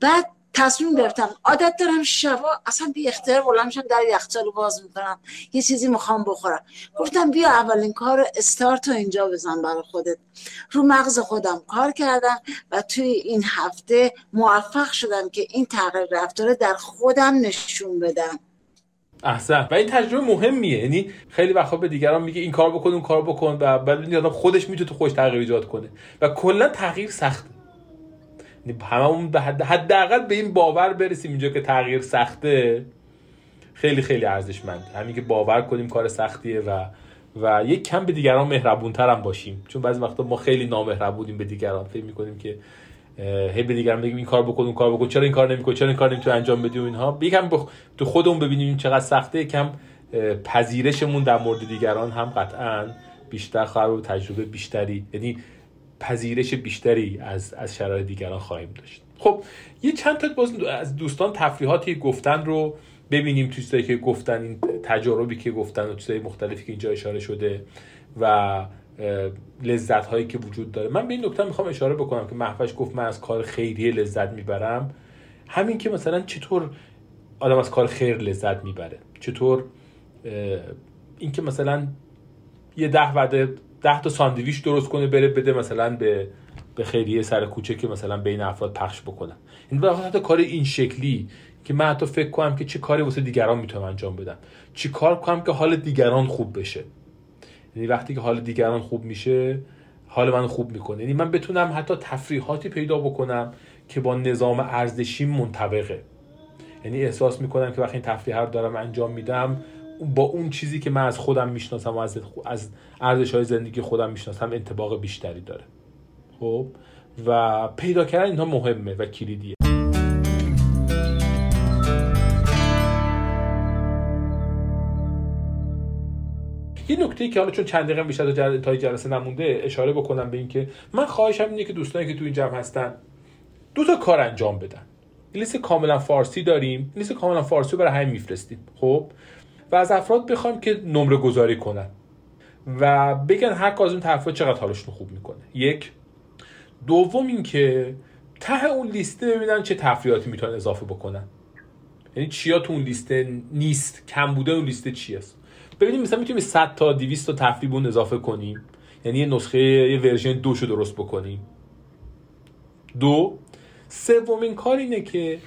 بعد تصمیم گرفتم عادت دارم شبا اصلا بی اختیار بلند میشم در یخچال باز می‌کنم یه چیزی می‌خوام بخورم. گفتم بیا اولین کار استارت رو اینجا بزن برای خودت. رو مغز خودم کار کردم و توی این هفته موفق شدم که این تغییر رفتار در خودم نشون بدم. احسن. و این تجربه مهمیه. یعنی خیلی وقتا به دیگران میگه این کار بکن اون کار بکن و بعد آدم خودش می‌تونه تو خوش تغییر ایجاد کنه. و کلا تغییر سخته. یعنی هممون به حد حداقل به این باور برسیم اینجا که تغییر سخته. خیلی خیلی ارزشمند همین که باور کنیم کار سختیه و و یک کم به دیگران مهربونتر هم باشیم. چون بعضی وقتا ما خیلی نامهربونیم به دیگران. فکر می‌کنیم که هی به دیگران بگیم این کار بکن اون کار بکن. چرا این کار نمی‌کنی؟ چرا این کار نمی‌تونی انجام بدی و اینها؟ یکم بخ... تو خودمون ببینیم چقدر سخته کم پذیرشمون در مورد دیگران هم قطعا بیشتر خواهد و تجربه بیشتری یعنی پذیرش بیشتری از از شرایط دیگران خواهیم داشت. خب یه چند تا باز از دوستان تفریحاتی گفتن رو ببینیم چیزایی که گفتن این تجاربی که گفتن و چیزای مختلفی که اینجا اشاره شده و لذت هایی که وجود داره. من به این نکته می‌خوام اشاره بکنم که محفش گفت من از کار خیریه لذت می‌برم. همین که مثلا چطور آدم از کار خیر لذت می‌بره؟ چطور اینکه مثلا یه ده وعده ده تا ساندویچ درست کنه بره بده مثلا به به خیریه سر کوچه که مثلا بین افراد پخش بکنم این حتی کار این شکلی که من حتی فکر کنم که چه کاری واسه دیگران می‌تونم انجام بدم. چی کار کنم که حال دیگران خوب بشه. یعنی وقتی که حال دیگران خوب میشه حال من خوب می‌کنه. یعنی من بتونم حتی تفریحاتی پیدا بکنم که با نظام ارزشی منطبقه. یعنی احساس می‌کنم که وقتی این تفریح رو دارم انجام میدم با اون چیزی که من از خودم می‌شناسم و از از ارزش های زندگی خودم می‌شناسم انتباق بیشتری داره. خب؟ و پیدا کردن اینها مهمه و کلیدیه. یه نکته که حالا چون چند دقیقه بیشتر تا جلسه نمونده اشاره بکنم به اینکه من خواهشم اینه که دوستانی که تو این جمع هستن دو تا کار انجام بدن. لیست کاملا فارسی داریم لیست کاملا فارسی رو برای همین میفرستیم خب؟ و از افراد بخوام که نمره گذاری کنن و بگن هر کار از اون طرفا چقدر حالشون خوب می‌کنه. یک. دوم اینکه ته اون لیسته ببینن چه تفریحاتی می‌تونن اضافه بکنن. یعنی چیا تو اون لیسته نیست کم بوده اون لیسته چی است ببینیم مثلا می‌تونیم 100 تا 200 تا تفریح اون اضافه کنیم. یعنی یه نسخه یه ورژن دوشو درست بکنیم. دو سومین کار اینه که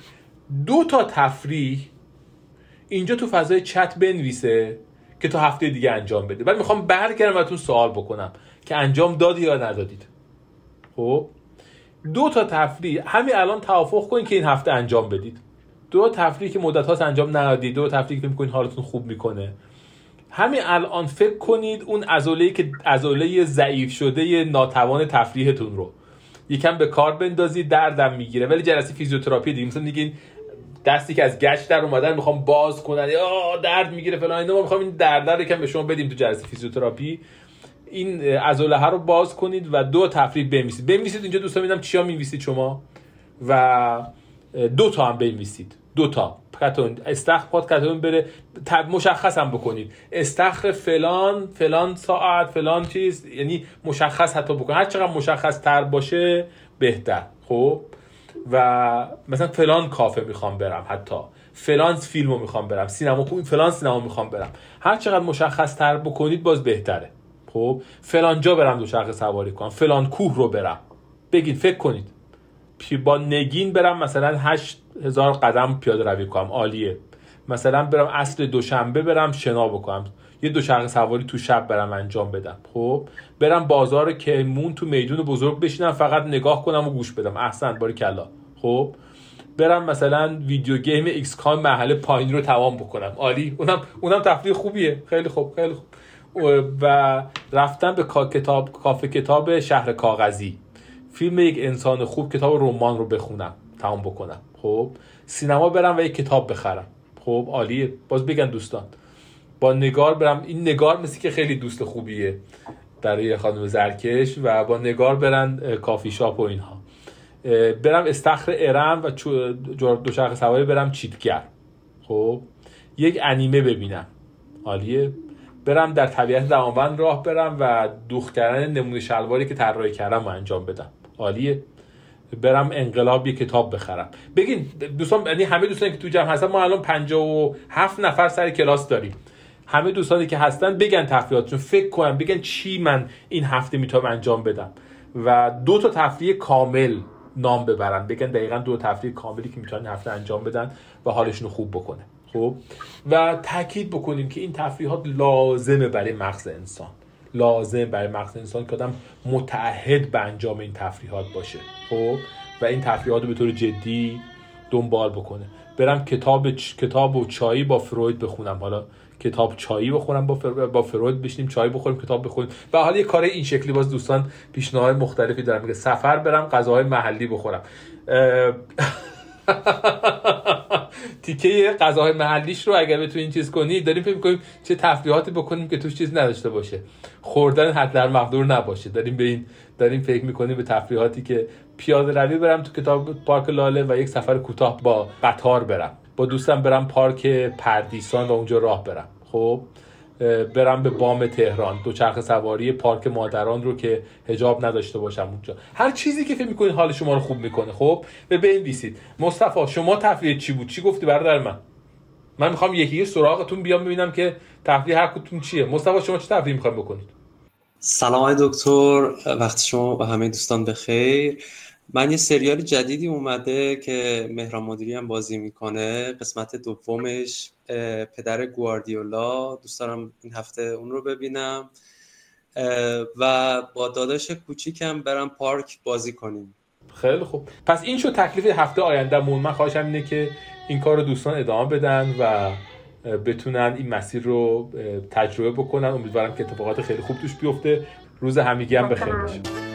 دو تا تفریح اینجا تو فضای چت بنویسه که تا هفته دیگه انجام بده. بعد می‌خوام برگردم براتون سوال بکنم که انجام دادی یا ندادید. خب؟ دو تا تفریح همین الان توافق کنید که این هفته انجام بدید. دو تفریح که مدت هاست انجام ندادید دو تفریح که می‌کنید حالتون خوب می‌کنه. همین الان فکر کنید اون عضله که عضله ضعیف شده ناتوان تفریحتون رو یکم به کار بندازید دردم می‌گیره. ولی جلسه فیزیوتراپی دیگه مثلا میگین دستی که از گچ در اومدن می‌خوام باز کنن. یا درد می‌گیره فلان اینا ما می‌خوام این درد رو یکم به شما بدیم تو جلسه فیزیوتراپی. این عضله ها رو باز کنید و دو تفریح بنویسید. بنویسید اینجا دوستان میدم چیا میویسید شما؟ و دو تا هم بنویسید. دو تا. کتون استخر پاد کتون بره. مشخص هم بکنید. استخر فلان فلان ساعت فلان چیز یعنی مشخص حتی بکن هر چقدر مشخص تر باشه بهتر. خب؟ و مثلا فلان کافه می‌خوام برم حتی. فلان فیلمو می‌خوام برم. سینما فلان سینما می‌خوام برم. هر چقدر مشخص تر بکنید باز بهتره. خب؟ فلان جا برم دوچرخه سواری کنم. فلان کوه رو برم. بگید فکر کنید. با نگین برم مثلا هشت هزار قدم پیاده روی کنم. عالیه. مثلا برم اصل دوشنبه برم شنا بکنم. یه دوچرخه سواری تو شب برم انجام بدم. خب؟ برم بازار کمون تو میدون بزرگ بشینم فقط نگاه کنم و گوش بدم. احسن باریکلا. خب؟ برم مثلا video game XCOM محل پایین رو تمام بکنم. عالی. اونم اونم تفریح خوبیه. خیلی خوب خیلی خوب. و رفتم به کتاب کافه کتاب شهر کاغذی. فیلم یک انسان خوب کتاب رمان رو بخونم تمام بکنم. خب؟ سینما برم و یک کتاب بخرم. خب؟ عالیه باز بگن دوستان. با نگار برم. این نگار مثل که خیلی دوست خوبیه برای خانم زرکش و با نگار برن کافی شاپ و اینها. برم استخر ارم و دوچرخه سواری برم چیتگر خب؟ یک انیمه ببینم. عالیه. برم در طبیعت دماوند راه برم و دوخت کردن نمونه شلواری که طراحی کردم و انجام بدم. عالیه. برم انقلاب یه کتاب بخرم. بگین دوستان یعنی همه دوستانی که تو جمع هستن ما الان 57 نفر سر کلاس داریم. همه دوستانی که هستن بگن تفریحاتشون. فکر کنن بگن چی من این هفته می‌تونم انجام بدم. و دو تا تفریح کامل نام ببرن. بگن دقیقا دو تفریح کاملی که می‌تونن هفته انجام بدن و حالشون خوب بکنه. خب؟ و تاکید بکنیم که این تفریحات لازمه برای مغز انسان. لازم برای مغز انسان که آدم متعهد به انجام این تفریحات باشه. خب؟ و این تفریحات رو به طور جدی دنبال بکنه. برم کتاب کتاب و چایی با فروید بخونم. حالا کتاب چایی بخورم با, فر... با فروید بشینیم چای بخوریم کتاب بخوریم و حالا یه کار این شکلی باز دوستان پیشنهاد مختلفی دارم. میگه سفر برم غذاهای محلی بخورم. تیکه غذاهای محلیش رو اگر بتونین چیز کنی داریم فکر می‌کنیم چه تفریحاتی بکنیم که توش چیز نداشته باشه. خوردن حد در مقدور نباشه. داریم به این داریم فکر می‌کنیم به تفریحاتی که پیاده روی برم تو کتاب پارک لاله و یک سفر کوتاه با قطار برم. با دوستم برم پارک پردیسان و اونجا راه برم. خب؟ برم به بام تهران. دو چرخ سواری پارک مادران رو که هجاب نداشته باشم اونجا. هر چیزی که فکر می‌کنید حال شما رو خوب می‌کنه. خب؟ به بنویسید. مصطفی شما تفریح چی بود؟ چی گفتی برادر من؟ من می‌خوام یکی سراغتون بیام ببینم که تفریح هر کدوم چیه. مصطفی شما چه تفریح می‌خوایم بکنید؟ سلام دکتر. وقت شما و همه دوستان بخیر من یه سریال جدیدی اومده که مهران مدیری هم بازی می‌کنه قسمت دومش پدر گواردیولا. دوست دارم این هفته اون رو ببینم. و با داداش کوچیکم برم پارک بازی کنیم. خیلی خوب. پس این شد تکلیف هفته آینده مون من خواهشم اینه که این کار رو دوستان ادامه بدن و بتونن این مسیر رو تجربه بکنن. امیدوارم که اتفاقات خیلی خوب توش بیفته. روز همگی هم بخیر باشه.